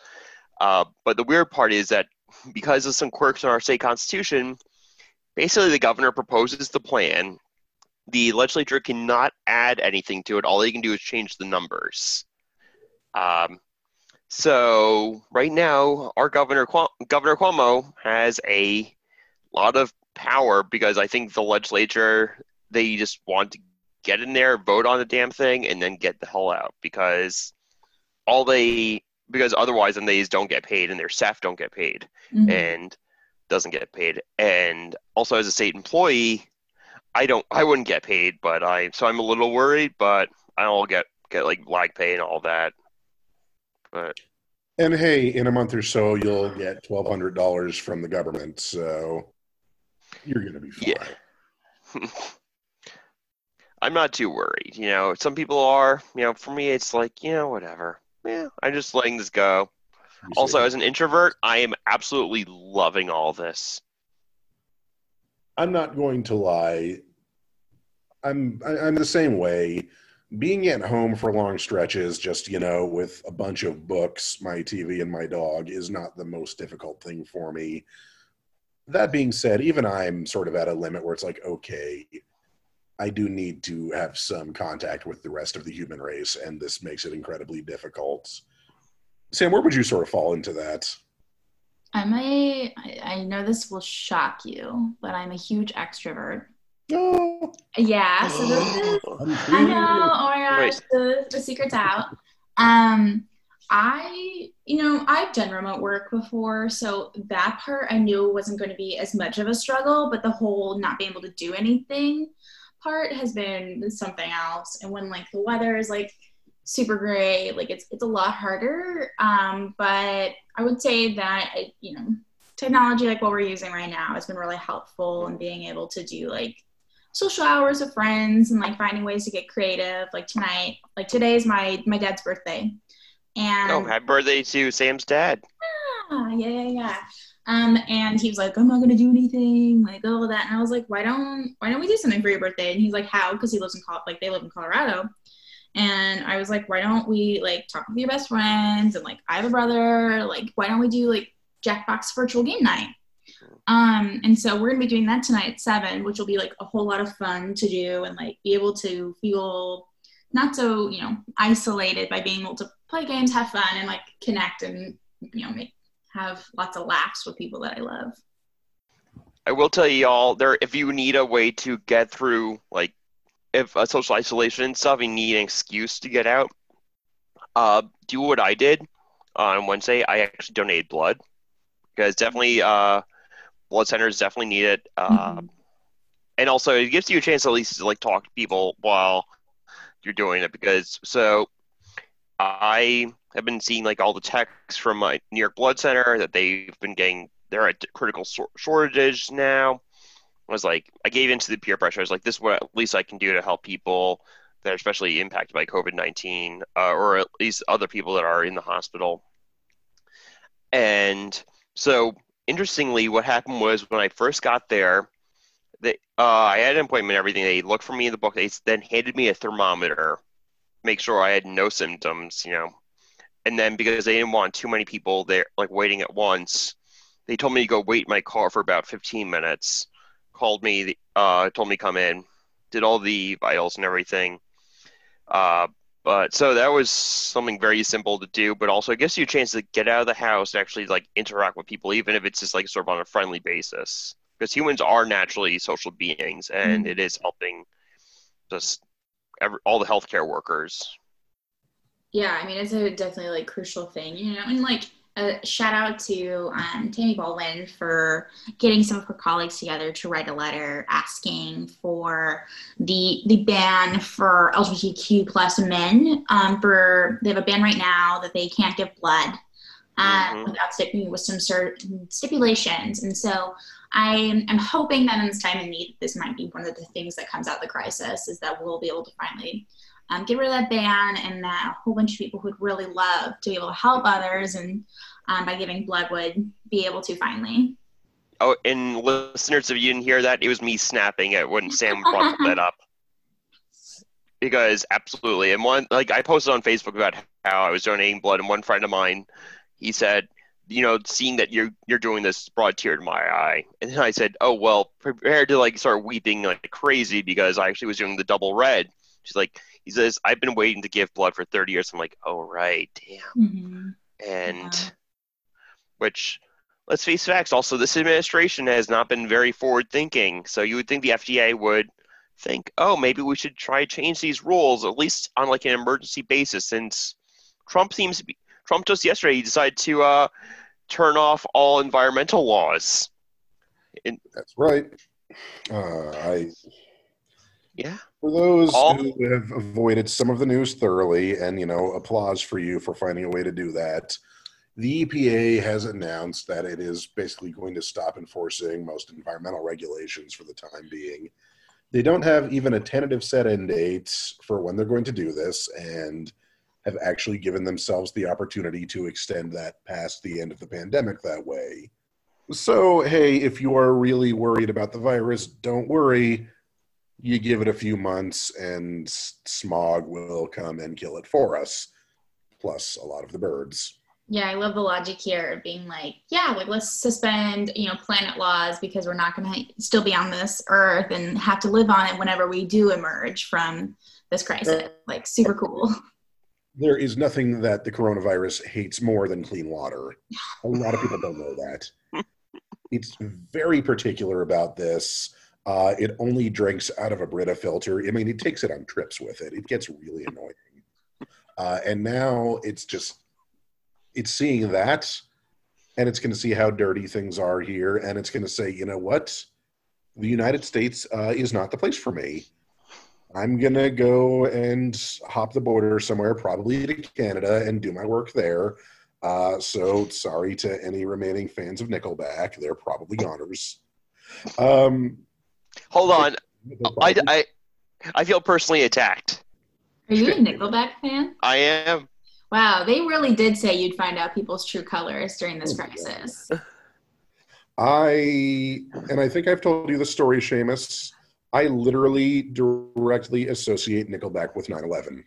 Uh, but the weird part is that because of some quirks in our state constitution, basically the governor proposes the plan. The legislature cannot add anything to it. All they can do is change the numbers. Um, so right now, our governor Governor Cuomo has a lot of power because I think the legislature they just want to get in there, vote on the damn thing, and then get the hell out because all they because otherwise then they don't get paid and their staff don't get paid mm-hmm. and doesn't get paid and also as a state employee i don't i wouldn't get paid but i so i'm a little worried but i'll get get like lag pay and all that but and hey, in a month or so, you'll get twelve hundred dollars from the government, so you're gonna be fine. Yeah. I'm not too worried. You know, some people are. You know, for me, it's like you know, whatever. Yeah, I'm just letting this go. Also, as an introvert, I am absolutely loving all this. I'm not going to lie. I'm I'm the same way being at home for long stretches, just, you know, with a bunch of books, my TV, and my dog is not the most difficult thing for me. That being said, even I'm sort of at a limit where it's like, okay, I do need to have some contact with the rest of the human race, and this makes it incredibly difficult. Sam, where would you sort of fall into that? I'm a, I know this will shock you, but I'm a huge extrovert. No. Yeah. So this is. I know. Oh my gosh, the, the secret's out. Um, I, you know, I've done remote work before, so that part I knew wasn't going to be as much of a struggle, but the whole not being able to do anything part has been something else. And when like the weather is like super gray, like it's it's a lot harder. Um, but I would say that you know, technology like what we're using right now has been really helpful in being able to do like social hours with friends and like finding ways to get creative. Like tonight, like today is my my dad's birthday, and oh, happy birthday to Sam's dad. Yeah, yeah, yeah, yeah. Um, and he was like, I'm not gonna do anything, like all of that. And I was like, why don't why don't we do something for your birthday? And he's like, how? Because he lives in Col- like they live in Colorado. And I was like, why don't we like talk with your best friends? And like I have a brother. Like why don't we do like Jackbox virtual game night? Um, and so we're gonna be doing that tonight at seven, which will be like a whole lot of fun to do and like be able to feel not so you know isolated by being able to play games, have fun, and like connect and you know make have lots of laughs with people that I love. I will tell you all there if you need a way to get through like if a social isolation and stuff, you need an excuse to get out. Uh, do what I did on Wednesday. I actually donated blood because definitely uh, blood centers definitely need it. Um, mm-hmm. And also, it gives you a chance at least to like talk to people while you're doing it because so I have been seeing like all the texts from my New York Blood Center that they've been getting. They're at critical shortage now. I was like, I gave into the peer pressure. I was like, this is what at least I can do to help people that are especially impacted by COVID 19, uh, or at least other people that are in the hospital. And so interestingly, what happened was when I first got there, they, uh, I had an appointment and everything. They looked for me in the book. They then handed me a thermometer, make sure I had no symptoms, you know. And then because they didn't want too many people there, like waiting at once, they told me to go wait in my car for about 15 minutes. Called me, uh, told me to come in, did all the vitals and everything. Uh, but so that was something very simple to do, but also it gives you a chance to get out of the house and actually like interact with people, even if it's just like sort of on a friendly basis. Because humans are naturally social beings, and mm-hmm. it is helping just every, all the healthcare workers. Yeah, I mean it's a definitely like crucial thing, you know, and like a shout out to um, Tammy Baldwin for getting some of her colleagues together to write a letter asking for the the ban for LGBTQ plus men. Um, for they have a ban right now that they can't give blood uh, Mhm. without sticking with some certain stipulations. And so I'm, I'm hoping that in this time of need, this might be one of the things that comes out of the crisis is that we'll be able to finally um, get rid of that ban and that a whole bunch of people who'd really love to be able to help others and um, by giving blood would be able to finally. Oh, and listeners, if you didn't hear that, it was me snapping at when Sam brought that up. Because absolutely, and one like I posted on Facebook about how I was donating blood, and one friend of mine, he said, you know, seeing that you're you're doing this brought a tear to my eye, and then I said, oh well, prepared to like start weeping like crazy because I actually was doing the double red. She's like, he says, I've been waiting to give blood for 30 years. I'm like, oh right, damn, Mhm. and Yeah. which let's face facts also this administration has not been very forward thinking so you would think the fda would think oh maybe we should try to change these rules at least on like an emergency basis since trump seems to be trump just yesterday he decided to uh, turn off all environmental laws That's right. Uh, I yeah For those All- who have avoided some of the news thoroughly, and you know, applause for you for finding a way to do that. The EPA has announced that it is basically going to stop enforcing most environmental regulations for the time being. They don't have even a tentative set end date for when they're going to do this, and have actually given themselves the opportunity to extend that past the end of the pandemic that way. So, hey, if you are really worried about the virus, don't worry you give it a few months and smog will come and kill it for us plus a lot of the birds Yeah, I love the logic here of being like, yeah, like let's suspend, you know, planet laws because we're not going to still be on this earth and have to live on it whenever we do emerge from this crisis. Like, super cool. there is nothing that the coronavirus hates more than clean water a lot of people don't know that it's very particular about this uh, it only drinks out of a brita filter. I mean it takes it on trips with it. It gets really annoying. Uh, and now it's just it's seeing that and it's going to see how dirty things are here and it's going to say you know what? The united states uh, is not the place for me. I'm going to go and hop the border somewhere probably to canada and do my work there. Uh, so sorry to any remaining fans of nickelback. They're probably goners. Um, hold on I, I, I feel personally attacked Are you a Nickelback fan? i am Wow, they really did say you'd find out people's true colors during this Oh, crisis. I and I think I've told you the story, Seamus. I literally directly associate Nickelback with 9/11.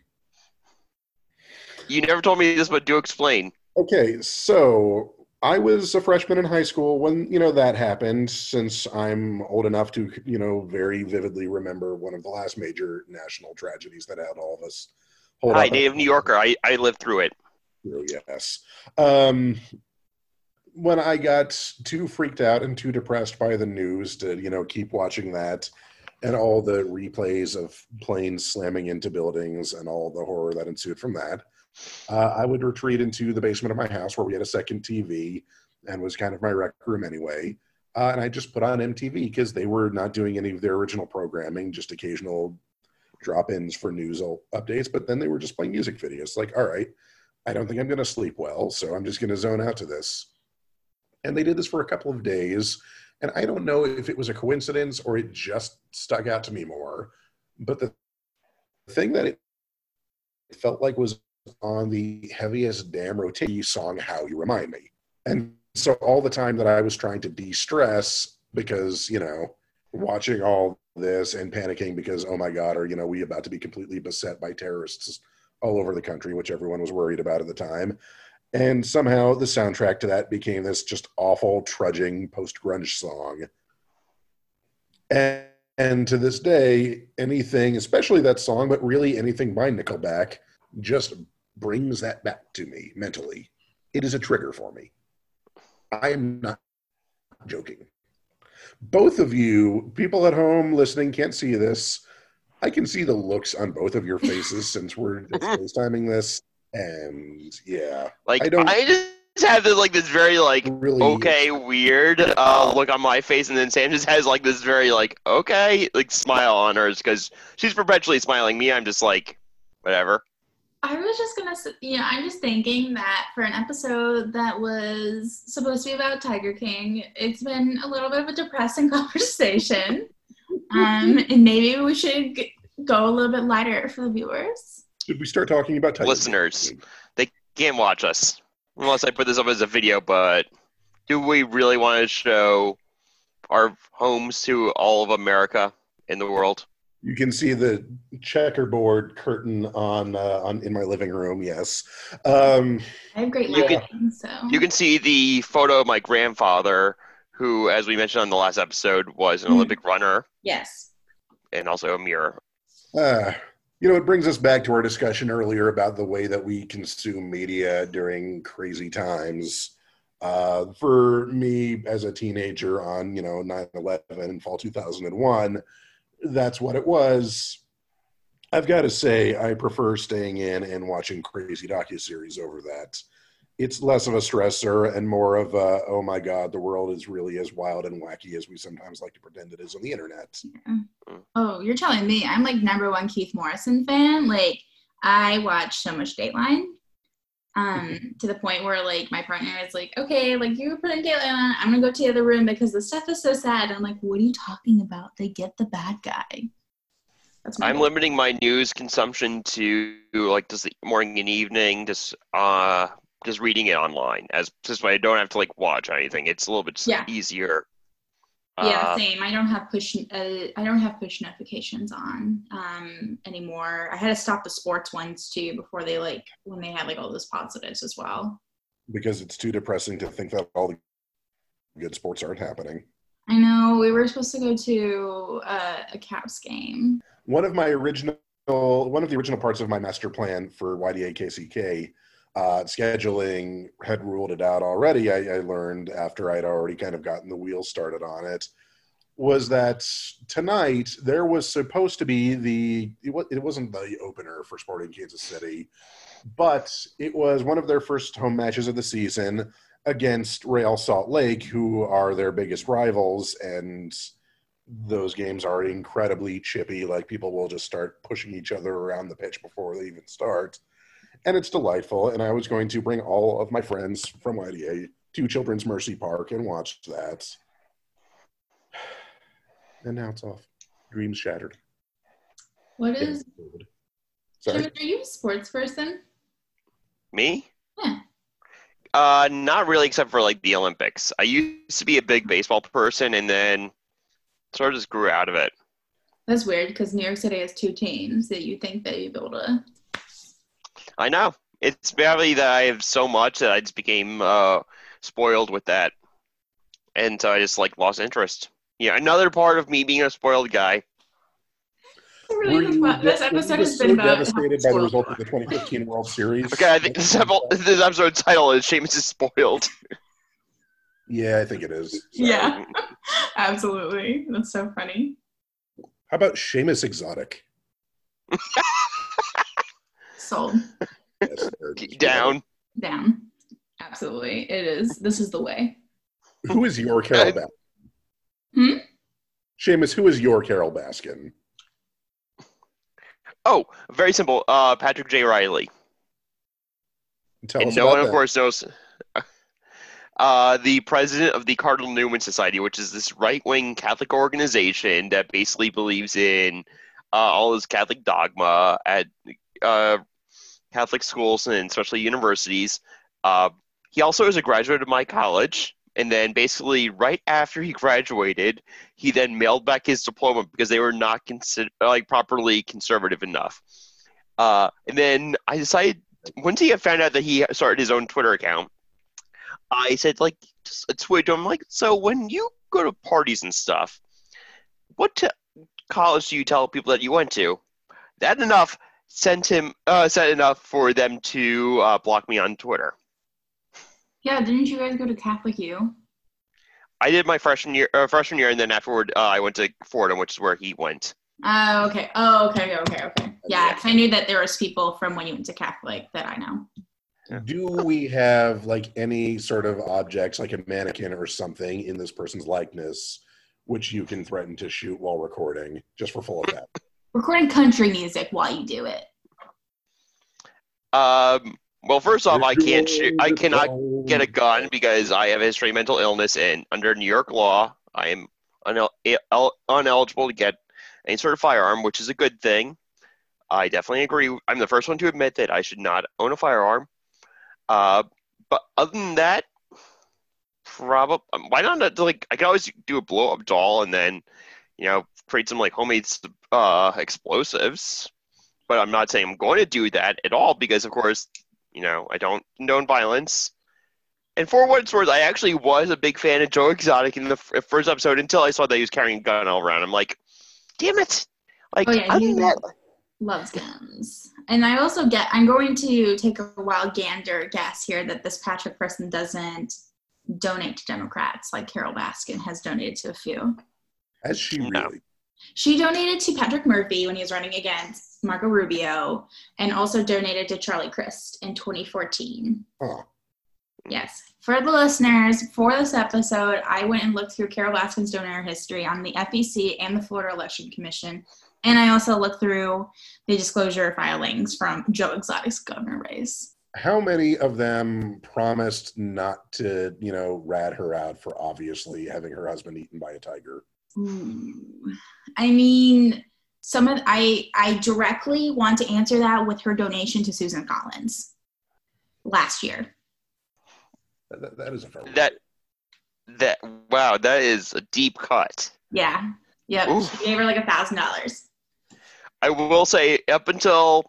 you never told me this but do explain Okay, so I was a freshman in high school when you know that happened. Since I'm old enough to you know very vividly remember one of the last major national tragedies that had all of us. hold hi native new yorker I, I lived through it yes. Um, when I got too freaked out and too depressed by the news to, you know, keep watching that and all the replays of planes slamming into buildings and all the horror that ensued from that, uh, I would retreat into the basement of my house where we had a second TV and was kind of my rec room anyway. Uh, and I just put on MTV because they were not doing any of their original programming, just occasional drop-ins for news updates. But then they were just playing music videos. Like, all right, I don't think I'm going to sleep well, so I'm just going to zone out to this. And they did this for a couple of days. And I don't know if it was a coincidence or it just stuck out to me more. But the thing that it felt like was on the heaviest damn rotation song, How You Remind Me. And so all the time that I was trying to de stress because, you know, watching all this and panicking because, oh my God, are, you know, we about to be completely beset by terrorists all over the country, which everyone was worried about at the time. And somehow the soundtrack to that became this just awful, trudging post grunge song. And, and to this day, anything, especially that song, but really anything by Nickelback, just brings that back to me mentally. It is a trigger for me. I am not joking. Both of you, people at home listening, can't see this. I can see the looks on both of your faces since we're just FaceTiming this. And yeah, Like I I, don't- just have this like this very like really. okay weird uh, look on my face, and then Sam just has like this very like okay like smile on hers because she's perpetually smiling. Me, I'm just like whatever. I was just gonna, s- you know, I'm just thinking that for an episode that was supposed to be about Tiger King, it's been a little bit of a depressing conversation. Um, and maybe we should g- go a little bit lighter for the viewers. Should we start talking about Tiger Listeners. King? They can't watch us unless I put this up as a video. But do we really want to show our homes to all of America in the world? You can see the checkerboard curtain on uh, on in my living room. Yes. Um, I have great You can- lighting, so You can see the photo of my grandfather, who, as we mentioned on the last episode, was an Mhm. Olympic runner yes, and also a mirror. uh, you know, it brings us back to our discussion earlier about the way that we consume media during crazy times. Uh, for me, as a teenager on you know 9/11 in fall 2001, that's what it was. I've got to say, I prefer staying in and watching crazy docuseries over that. It's less of a stressor and more of a, oh my God, the world is really as wild and wacky as we sometimes like to pretend it is on the internet. Mm-hmm. Oh, you're telling me I'm like number one Keith Morrison fan. Like I watch so much Dateline. Um, to the point where like my partner is like, okay, like you were putting Dateline on, I'm gonna go to the other room because the stuff is so sad. And I'm like, what are you talking about? They get the bad guy. That's my I'm goal. limiting my news consumption to like just the morning and evening, just uh, just reading it online, as just I don't have to like watch anything. It's a little bit Yeah. easier. Yeah, Uh, same. I don't have push. Uh, I don't have push notifications on um, anymore. I had to stop the sports ones too before they like when they had like all those positives as well. because it's too depressing to think that all the good sports aren't happening. I know we were supposed to go to uh, a Caps game. One of my original, one of the original parts of my master plan for YDA KCK, uh, scheduling had ruled it out already. I, I learned after I'd already kind of gotten the wheels started on it, was that tonight there was supposed to be the it, wa- it wasn't the opener for Sporting Kansas City, but it was one of their first home matches of the season against Real Salt Lake, who are their biggest rivals, and those games are incredibly chippy. Like people will just start pushing each other around the pitch before they even start, and it's delightful. And I was going to bring all of my friends from YDA to Children's Mercy Park and watch that. And now it's off. Dreams shattered. What is? Sorry. Jim, are you a sports person? me? Yeah. Uh, not really, except for like the Olympics. I used to be a big baseball person, and then sort of just grew out of it. That's weird because New York City has two teams that you think that you'd be able to. I know it's barely that I have so much that I just became uh, spoiled with that, and so I just like lost interest. Yeah, another part of me being a spoiled guy. Really, Were this, you, this episode has just been about devastated by the result of the 2015 World Series? Okay, I think this, episode, this episode title is "Seamus is spoiled." Yeah, I think it is. Sorry. Yeah, absolutely. That's so funny. How about Seamus Exotic? Sold Yes. Down. down. Absolutely, it is. This is the way. Who is your Carole Baskin? Hmm? Seamus, who is your Carole Baskin? Oh, very simple. Uh, Patrick J. Reilly. Tell and us no about one, of course, knows. Uh, the president of the Cardinal Newman Society, which is this right-wing Catholic organization that basically believes in uh, all this Catholic dogma at uh, Catholic schools and especially universities. Uh, he also is a graduate of my college, and then basically right after he graduated, he then mailed back his diploma because they were not consider like properly conservative enough. Uh, and then I decided once he found out that he started his own Twitter account, I said like just a tweet to him like, so when you go to parties and stuff, what t- college do you tell people that you went to? That enough sent him uh, said enough for them to uh, block me on Twitter. Yeah, didn't you guys go to Catholic U? I did my freshman year, uh, freshman year, and then afterward, uh, I went to Fordham, which is where he went. Oh, okay. Oh, okay, okay, okay. Yeah, Yeah. 'cause I knew that there was people from when you went to Catholic that I know. Do we have like any sort of objects, like a mannequin or something, in this person's likeness, which you can threaten to shoot while recording, just for full effect? Recording country music while you do it. Um, well, first off, I can't shoot. I cannot get a gun because I have a history of mental illness, and under New York law, I am unel- el- uneligible to get any sort of firearm, which is a good thing. I definitely agree. I'm the first one to admit that I should not own a firearm. Uh, but other than that, probably why not? Like, I can always do a blow up doll and then, you know, create some like homemade uh, explosives. But I'm not saying I'm going to do that at all because, of course, you know, I don't condone violence. And for what it's worth, I actually was a big fan of Joe Exotic in the f- first episode until I saw that he was carrying a gun all around. I'm like, damn it! Like, Oh, yeah, other he- than that, Loves guns. And I also get, I'm going to take a wild gander guess here that this Patrick person doesn't donate to Democrats like Carole Baskin has donated to a few. Has she No. really? She donated to Patrick Murphy when he was running against Marco Rubio and also donated to Charlie Crist in 2014. Oh, Yes. For the listeners, for this episode, I went and looked through Carole Baskin's donor history on the FEC and the Florida Election Commission. And I also looked through the disclosure filings from Joe Exotic's governor race. how many of them promised not to, you know, rat her out for obviously having her husband eaten by a tiger? Ooh. I mean, some of I I directly want to answer that with her donation to Susan Collins last year. That, that- that is a fair that that wow, that is a deep cut. Yeah. Yep. Oof. She gave her like a thousand dollars. I will say up until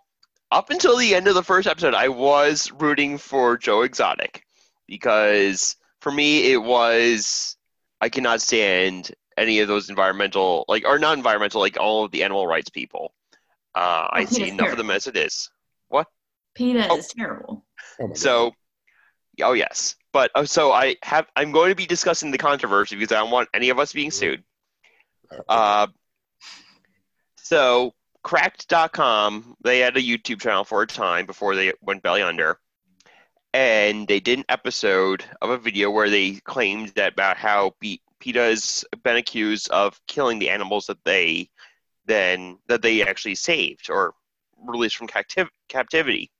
up until the end of the first episode, I was rooting for Joe Exotic because for me it was I cannot stand any of those environmental like or not environmental like all of the animal rights people. Uh, I Oh, see enough Steer. of them as it is. PETA Oh. is terrible. Oh. So, oh yes, but uh, so I have I'm going to be discussing the controversy because I don't want any of us being sued. Uh, so cracked.com they had a youtube channel for a time before they went belly under and they did an episode of a video where they claimed that about how P- PETA has been accused of killing the animals that they then that they actually saved or released from captiv- captivity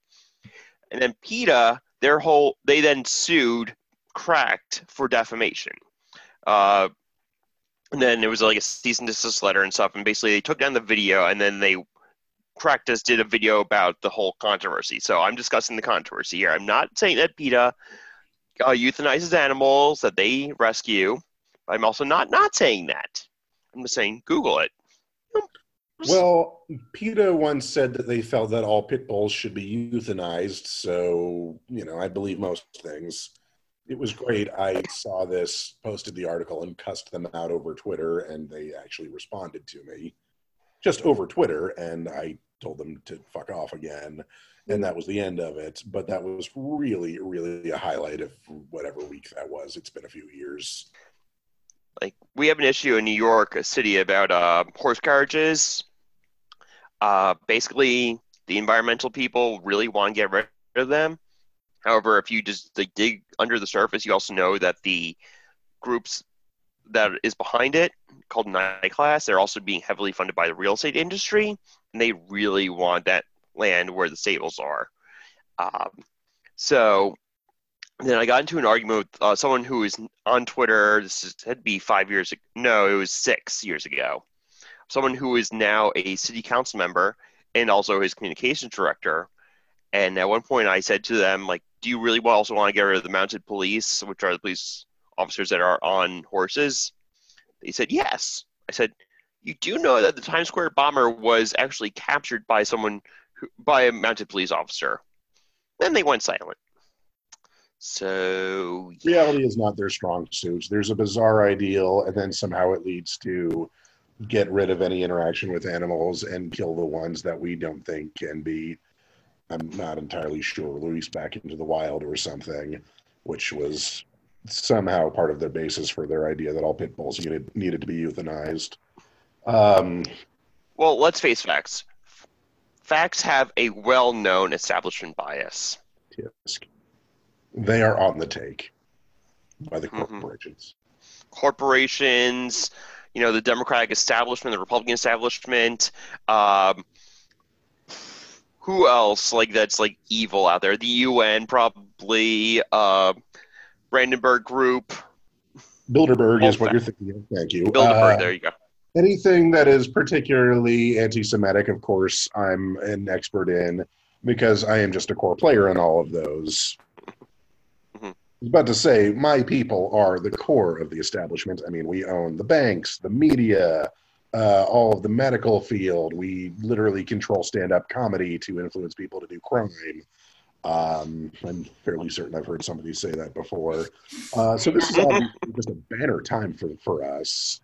and then PETA their whole they then sued cracked for defamation uh, and then it was like a cease and desist letter and stuff. And basically, they took down the video, and then they practice did a video about the whole controversy. So I'm discussing the controversy here. I'm not saying that PETA uh, euthanizes animals that they rescue. I'm also not not saying that. I'm just saying Google it. Well, PETA once said that they felt that all pit bulls should be euthanized. So, you know, I believe most things. It was great. I saw this, posted the article, and cussed them out over Twitter, and they actually responded to me just over Twitter. And I told them to fuck off again. And that was the end of it. But that was really, really a highlight of whatever week that was. It's been a few years. Like we have an issue in New York a City about uh, horse carriages. Uh, basically, the environmental people really want to get rid of them. However, if you just like, dig under the surface, you also know that the groups that is behind it, called Night Class, they're also being heavily funded by the real estate industry, and they really want that land where the stables are. Um, so then I got into an argument with uh, someone who is on Twitter. This is, had to be five years. ag- No, it was six years ago. Someone who is now a city council member and also his communications director. And at one point, I said to them, like, "Do you really also want to get rid of the mounted police, which are the police officers that are on horses?" They said, "Yes." I said, "You do know that the Times Square bomber was actually captured by someone, who, by a mounted police officer." Then they went silent. So reality is not their strong suit. There's a bizarre ideal, and then somehow it leads to get rid of any interaction with animals and kill the ones that we don't think can be. I'm not entirely sure released back into the wild or something, which was somehow part of their basis for their idea that all pit bulls needed, needed to be euthanized. Um, Well, let's face facts. Facts have a well known establishment bias. tisk. They are on the take by the Mhm. corporations. Corporations, you know, the Democratic establishment, the Republican establishment. Um, who else like that's like evil out there? The UN probably. Uh, Brandenburg Group. Bilderberg is what you're thinking of. Thank you. Bilderberg. Uh, there you go. anything that is particularly anti-Semitic, of course, I'm an expert in because I am just a core player in all of those. Was about to say, my people are the core of the establishment. I mean, we own the banks, the media, uh, all of the medical field. We literally control stand-up comedy to influence people to do crime. Um, I'm fairly certain I've heard somebody say that before. Uh, so this is obviously just a banner time for for us.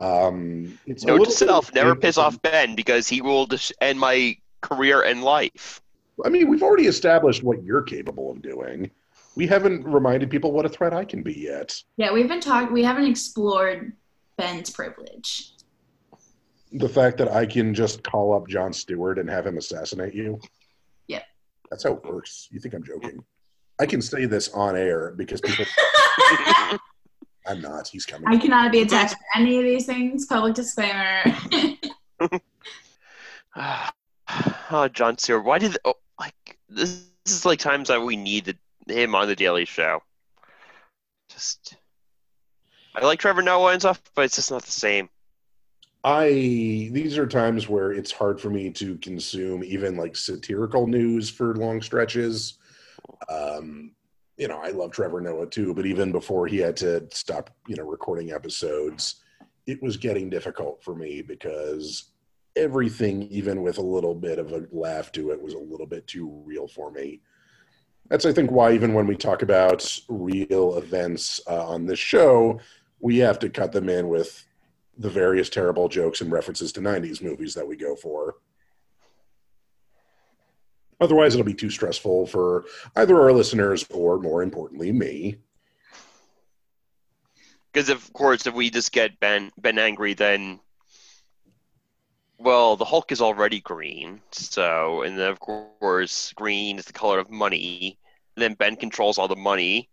Um, it's Note to self: never piss off Ben because he will just end my career and life. I mean, we've already established what you're capable of doing. We haven't reminded people what a threat I can be yet. Yeah, we've been talking. We haven't explored Ben's privilege. The fact that I can just call up Jon Stewart and have him assassinate you. Yeah. That's how it works. You think I'm joking? I can say this on air because people. I'm not. He's coming. I cannot be attached to any of these things. Public disclaimer. Ah, oh, Jon Stewart. Why did oh, like this, this is like times that we needed him on the Daily Show. Just, I like Trevor Noah and stuff, but it's just not the same. I these are times where it's hard for me to consume even like satirical news for long stretches. Um, you know, I love Trevor Noah too, but even before he had to stop, you know, recording episodes, it was getting difficult for me because everything, even with a little bit of a laugh to it, was a little bit too real for me. That's, I think, why even when we talk about real events uh, on this show, we have to cut them in with the various terrible jokes and references to 90s movies that we go for. Otherwise, it'll be too stressful for either our listeners or, more importantly, me. Because of course, if we just get Ben Ben angry, then well, the Hulk is already green. So, and then of course, green is the color of money. And then Ben controls all the money.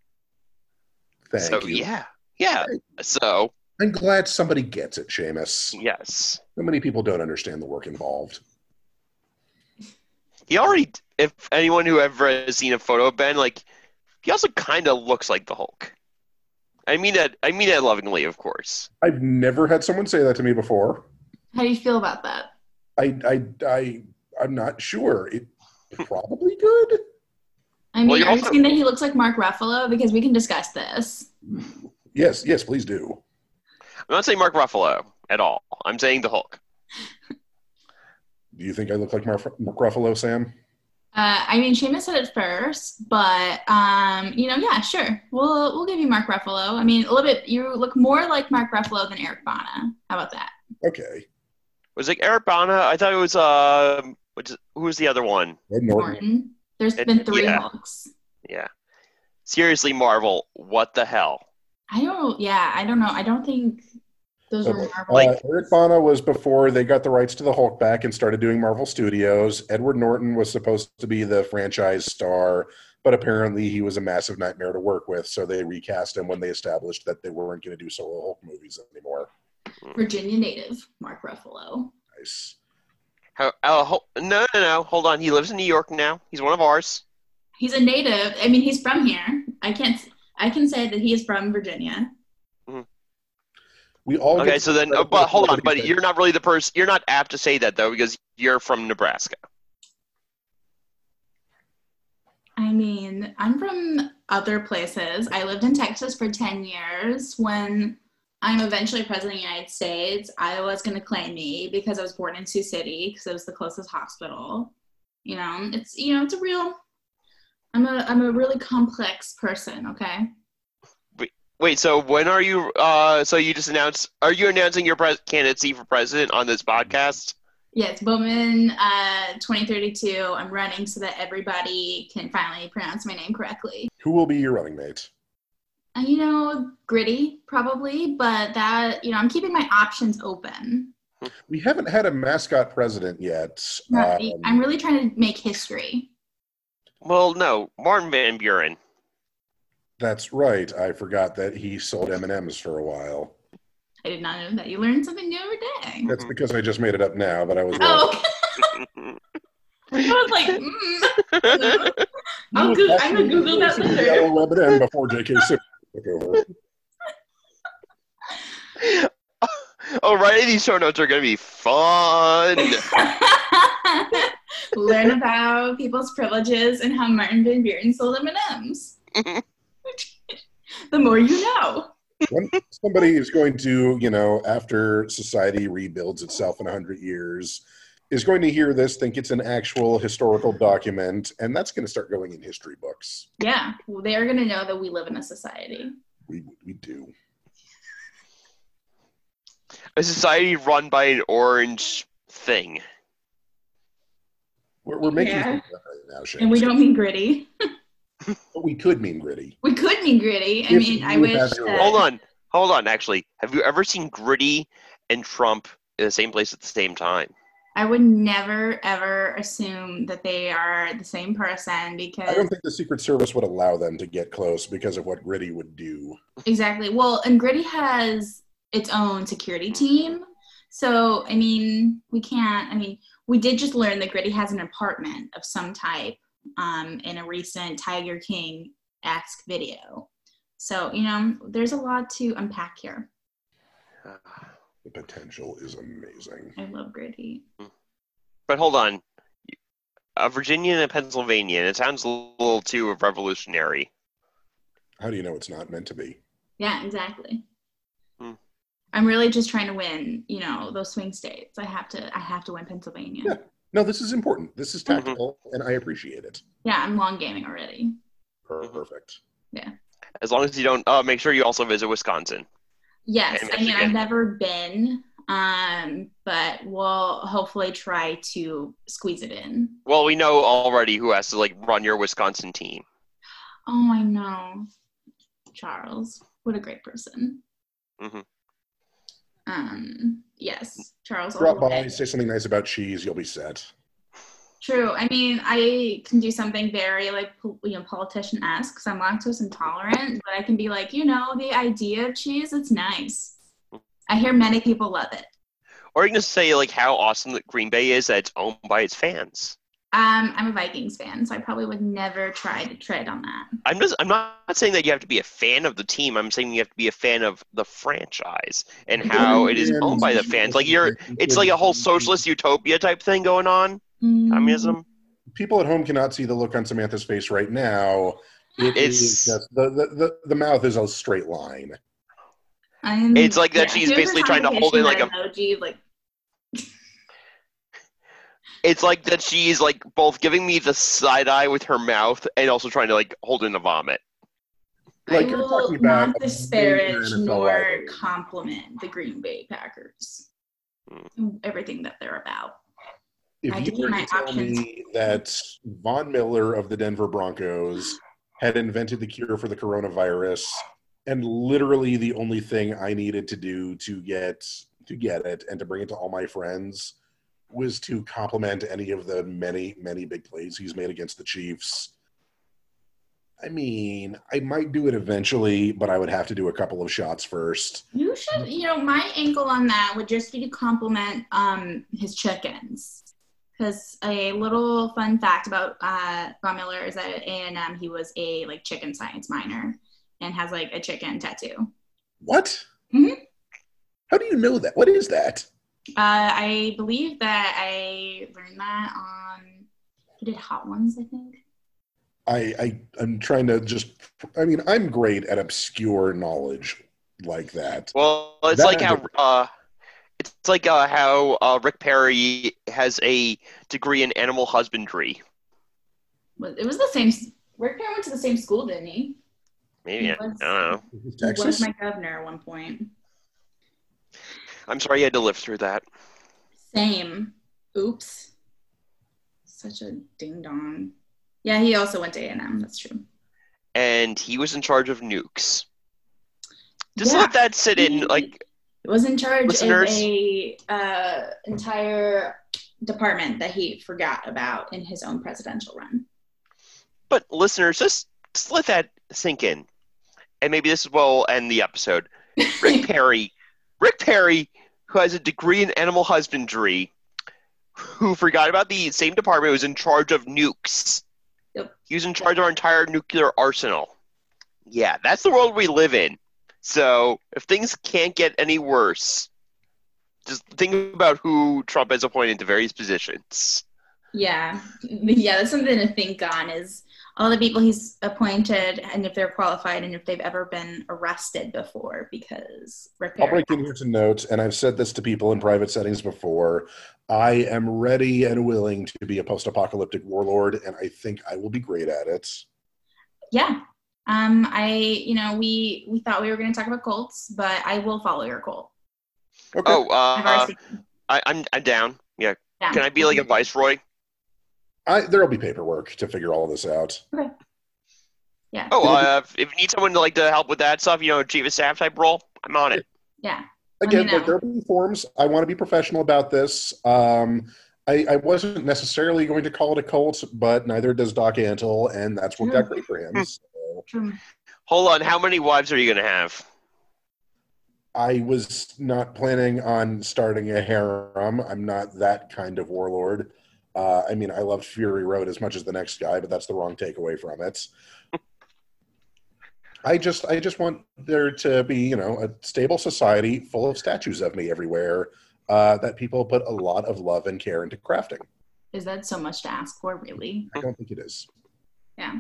Thank so you. yeah, yeah. So I'm glad somebody gets it, Seamus. yes, So many people don't understand the work involved. he already. If anyone who ever has seen a photo of Ben, like he also kind of looks like the Hulk. I mean that. I mean that lovingly, of course. I've never had someone say that to me before. How do you feel about that? I, I, I, I'm not sure. It probably good. I mean, Well, you're are you saying that he looks like Mark Ruffalo? Because we can discuss this. Yes, yes, please do. I'm not saying Mark Ruffalo at all. I'm saying the Hulk. Do you think I look like Mark, Mark Ruffalo, Sam? Uh, I mean, Seamus said it first, but um, you know, yeah, sure. We'll we'll give you Mark Ruffalo. I mean, a little bit. You look more like Mark Ruffalo than Eric Bana. How about that? Okay. Was it Eric Bana? I thought it was uh, which who was the other one? Ed Norton. Norton. There's It- been three yeah. Hulks. Yeah. Seriously, Marvel, what the hell? I don't. Yeah, I don't know. I don't think those are Okay. Marvel. Uh, Eric Bana was before they got the rights to the Hulk back and started doing Marvel Studios. Edward Norton was supposed to be the franchise star, but apparently he was a massive nightmare to work with, so they recast him when they established that they weren't going to do solo Hulk movies anymore. Virginia native Mark Ruffalo. Nice. How, uh, ho- no, no, no. Hold on. He lives in New York now. He's one of ours. He's a native. I mean, he's from here. I can't. I can say that he is from Virginia. We all Okay, so then, uh, but hold on. But you're not really the person. You're not apt to say that though, because you're from Nebraska. I mean, I'm from other places. I lived in Texas for 10 years. When I'm eventually president of the United States, Iowa's going to claim me because I was born in Sioux City because it was the closest hospital. You know, it's you know, it's a real I'm a I'm a really complex person, okay? Wait, so when are you? Uh, so you just announced? Are you announcing your pres- candidacy for president on this podcast? Yes, Bowman uh 2032. I'm running so that everybody can finally pronounce my name correctly. Who will be your running mate? And you know, gritty probably, but that you know, I'm keeping my options open. We haven't had a mascot president yet. Not- Um, I'm really trying to make history. Well, no, Martin Van Buren. that's right. I forgot that he sold M and M's for a while. I did not know that. You learn something new every day. That's because I just made it up now, but I was. Oh, I was like, mm. I'll go- I'm gonna Google that later. Before J.K. Simmons took over. oh, writing these show notes are gonna be fun. Learn about people's privileges and how Martin Van Buren sold M&Ms. the more you know. When somebody is going to, you know, after society rebuilds itself in 100 years, is going to hear this, think it's an actual historical document, and that's going to start going in history books. Yeah, well, they're gonna know that we live in a society. We, we do. A society run by an orange thing. We're, we're making Yeah. right now, Shane. And we don't mean gritty. But we could mean gritty. We could mean gritty. I If mean, I wish that. Hold on, hold on. Actually, have you ever seen Gritty and Trump in the same place at the same time? I would never ever assume that they are the same person because I don't think the Secret Service would allow them to get close because of what Gritty would do. exactly. Well, and Gritty has its own security team. So, I mean, we can't, I mean, we did just learn that Gritty has an apartment of some type um, in a recent Tiger King esque video. So, you know, there's a lot to unpack here. The potential is amazing. I love Gritty. But hold on, a Virginia and a Pennsylvania, and it sounds a little too revolutionary. How do you know it's not meant to be? Yeah, exactly. Hmm. I'm really just trying to win, you know, those swing states. I have to I have to win Pennsylvania. Yeah. No, this is important. This is Mhm. tactical, and I appreciate it. Yeah, I'm long gaming already. Perfect. Yeah. As long as you don't, uh, make sure you also visit Wisconsin. Yes, I mean I've never been, um, but we'll hopefully try to squeeze it in. Well, we know already who has to like run your Wisconsin team. Oh, I know, Charles. What a great person. Mhm. Um, yes, Charles. Drop by, way. say something nice about cheese, you'll be set. True. I mean, I can do something very like pol- you know politician esque because I'm lactose intolerant, but I can be like, you know, the idea of cheese, it's nice. I hear many people love it. Or you can just say like how awesome that Green Bay is that it's owned by its fans. Um, I'm a Vikings fan, so I probably would never try to tread on that. I'm just I'm not saying that you have to be a fan of the team. I'm saying you have to be a fan of the franchise and how it is owned by the fans. Like you're it's like a whole socialist utopia type thing going on. Mm, Communism. People at home cannot see the look on Samantha's face right now. It It's- is just the, the, the, the mouth is a straight line. I'm- It's like that she's basically trying to hold in, like, a- emoji, like It's like that she's like both giving me the side eye with her mouth and also trying to like hold in a vomit. Like I you're will talking about not a disparage nor compliment the Green Bay Packers. Hmm. Everything that they're about. If I you were to tell options. me that Von Miller of the Denver Broncos had invented the cure for the coronavirus, and literally the only thing I needed to do to get to get it and to bring it to all my friends was to compliment any of the many, many big plays he's made against the Chiefs. I mean, I might do it eventually, but I would have to do a couple of shots first. You should, you know, my angle on that would just be to compliment um, his chickens. Because a little fun fact about uh, Von Miller is that at A&M he was a like chicken science minor and has like a chicken tattoo. What? Mhm. How do you know that? What is that? Uh, I believe that I learned that on he did Hot Ones, I think. I, I I'm trying to just I mean I'm great at obscure knowledge like that. Well, it's That like how uh, it's like uh, how uh, Rick Perry has a degree in animal husbandry. It was the same. Rick Perry went to the same school, didn't he? Maybe I, I was- don't know. He was my governor at one point. I'm sorry you had to live through that. Same. Oops. Such a ding dong. Yeah, he also went to A&M. That's true. And he was in charge of nukes. Just Yeah. let that sit in. Like, He was in charge Listeners? of a uh, entire department that he forgot about in his own presidential run. but listeners, just just let that sink in. And maybe this will end the episode. Rick Perry, Rick Perry, who has a degree in animal husbandry, who forgot about the same department was in charge of nukes. Yep. He was in charge of our entire nuclear arsenal. Yeah, that's the world we live in. So if things can't get any worse, just think about who Trump has appointed to various positions. Yeah, yeah, that's something to think on. Is all the people he's appointed, and if they're qualified, and if they've ever been arrested before, because Rick I'll break in here to note, and I've said this to people in private settings before. I am ready and willing to be a post-apocalyptic warlord, and I think I will be great at it. yeah. Um, I, you know, we we thought we were going to talk about cults, but I will follow your cult. Okay. Oh, I've uh, already I, I'm I'm down. Yeah, yeah. can I be like a viceroy? I, there'll be paperwork to figure all this out. Yeah, Oh, uh, if you need someone to like to help with that stuff, you know, chief of staff type role, I'm on it. yeah. Again, me like there'll be forms. I want to be professional about this. Um, I, I wasn't necessarily going to call it a cult, but neither does Doc Antle, and that's worked out great for him. So True. Hold on, how many wives are you gonna have? I was not planning on starting a harem. I'm not that kind of warlord. Uh, I mean, I loved Fury Road as much as the next guy, but that's the wrong takeaway from it. I just, I just want there to be, you know, a stable society full of statues of me everywhere uh, that people put a lot of love and care into crafting. Is that so much to ask for, really? I don't think it is. Yeah.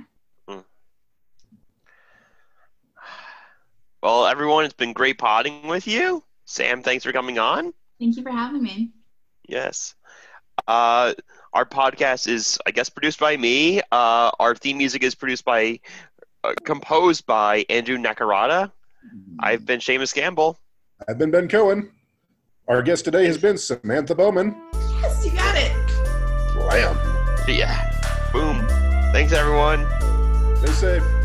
Well, everyone, it's been great potting with you. Sam, thanks for coming on. Thank you for having me. Yes. Uh, our podcast is, I guess, produced by me. Uh, our theme music is produced by, uh, composed by Andrew Nakarada. I've been Seamus Gamble. I've been Ben Cohen. Our guest today has been Samantha Bowman. Yes, you got it. Lamb. Yeah. Boom. Thanks, everyone. Stay safe.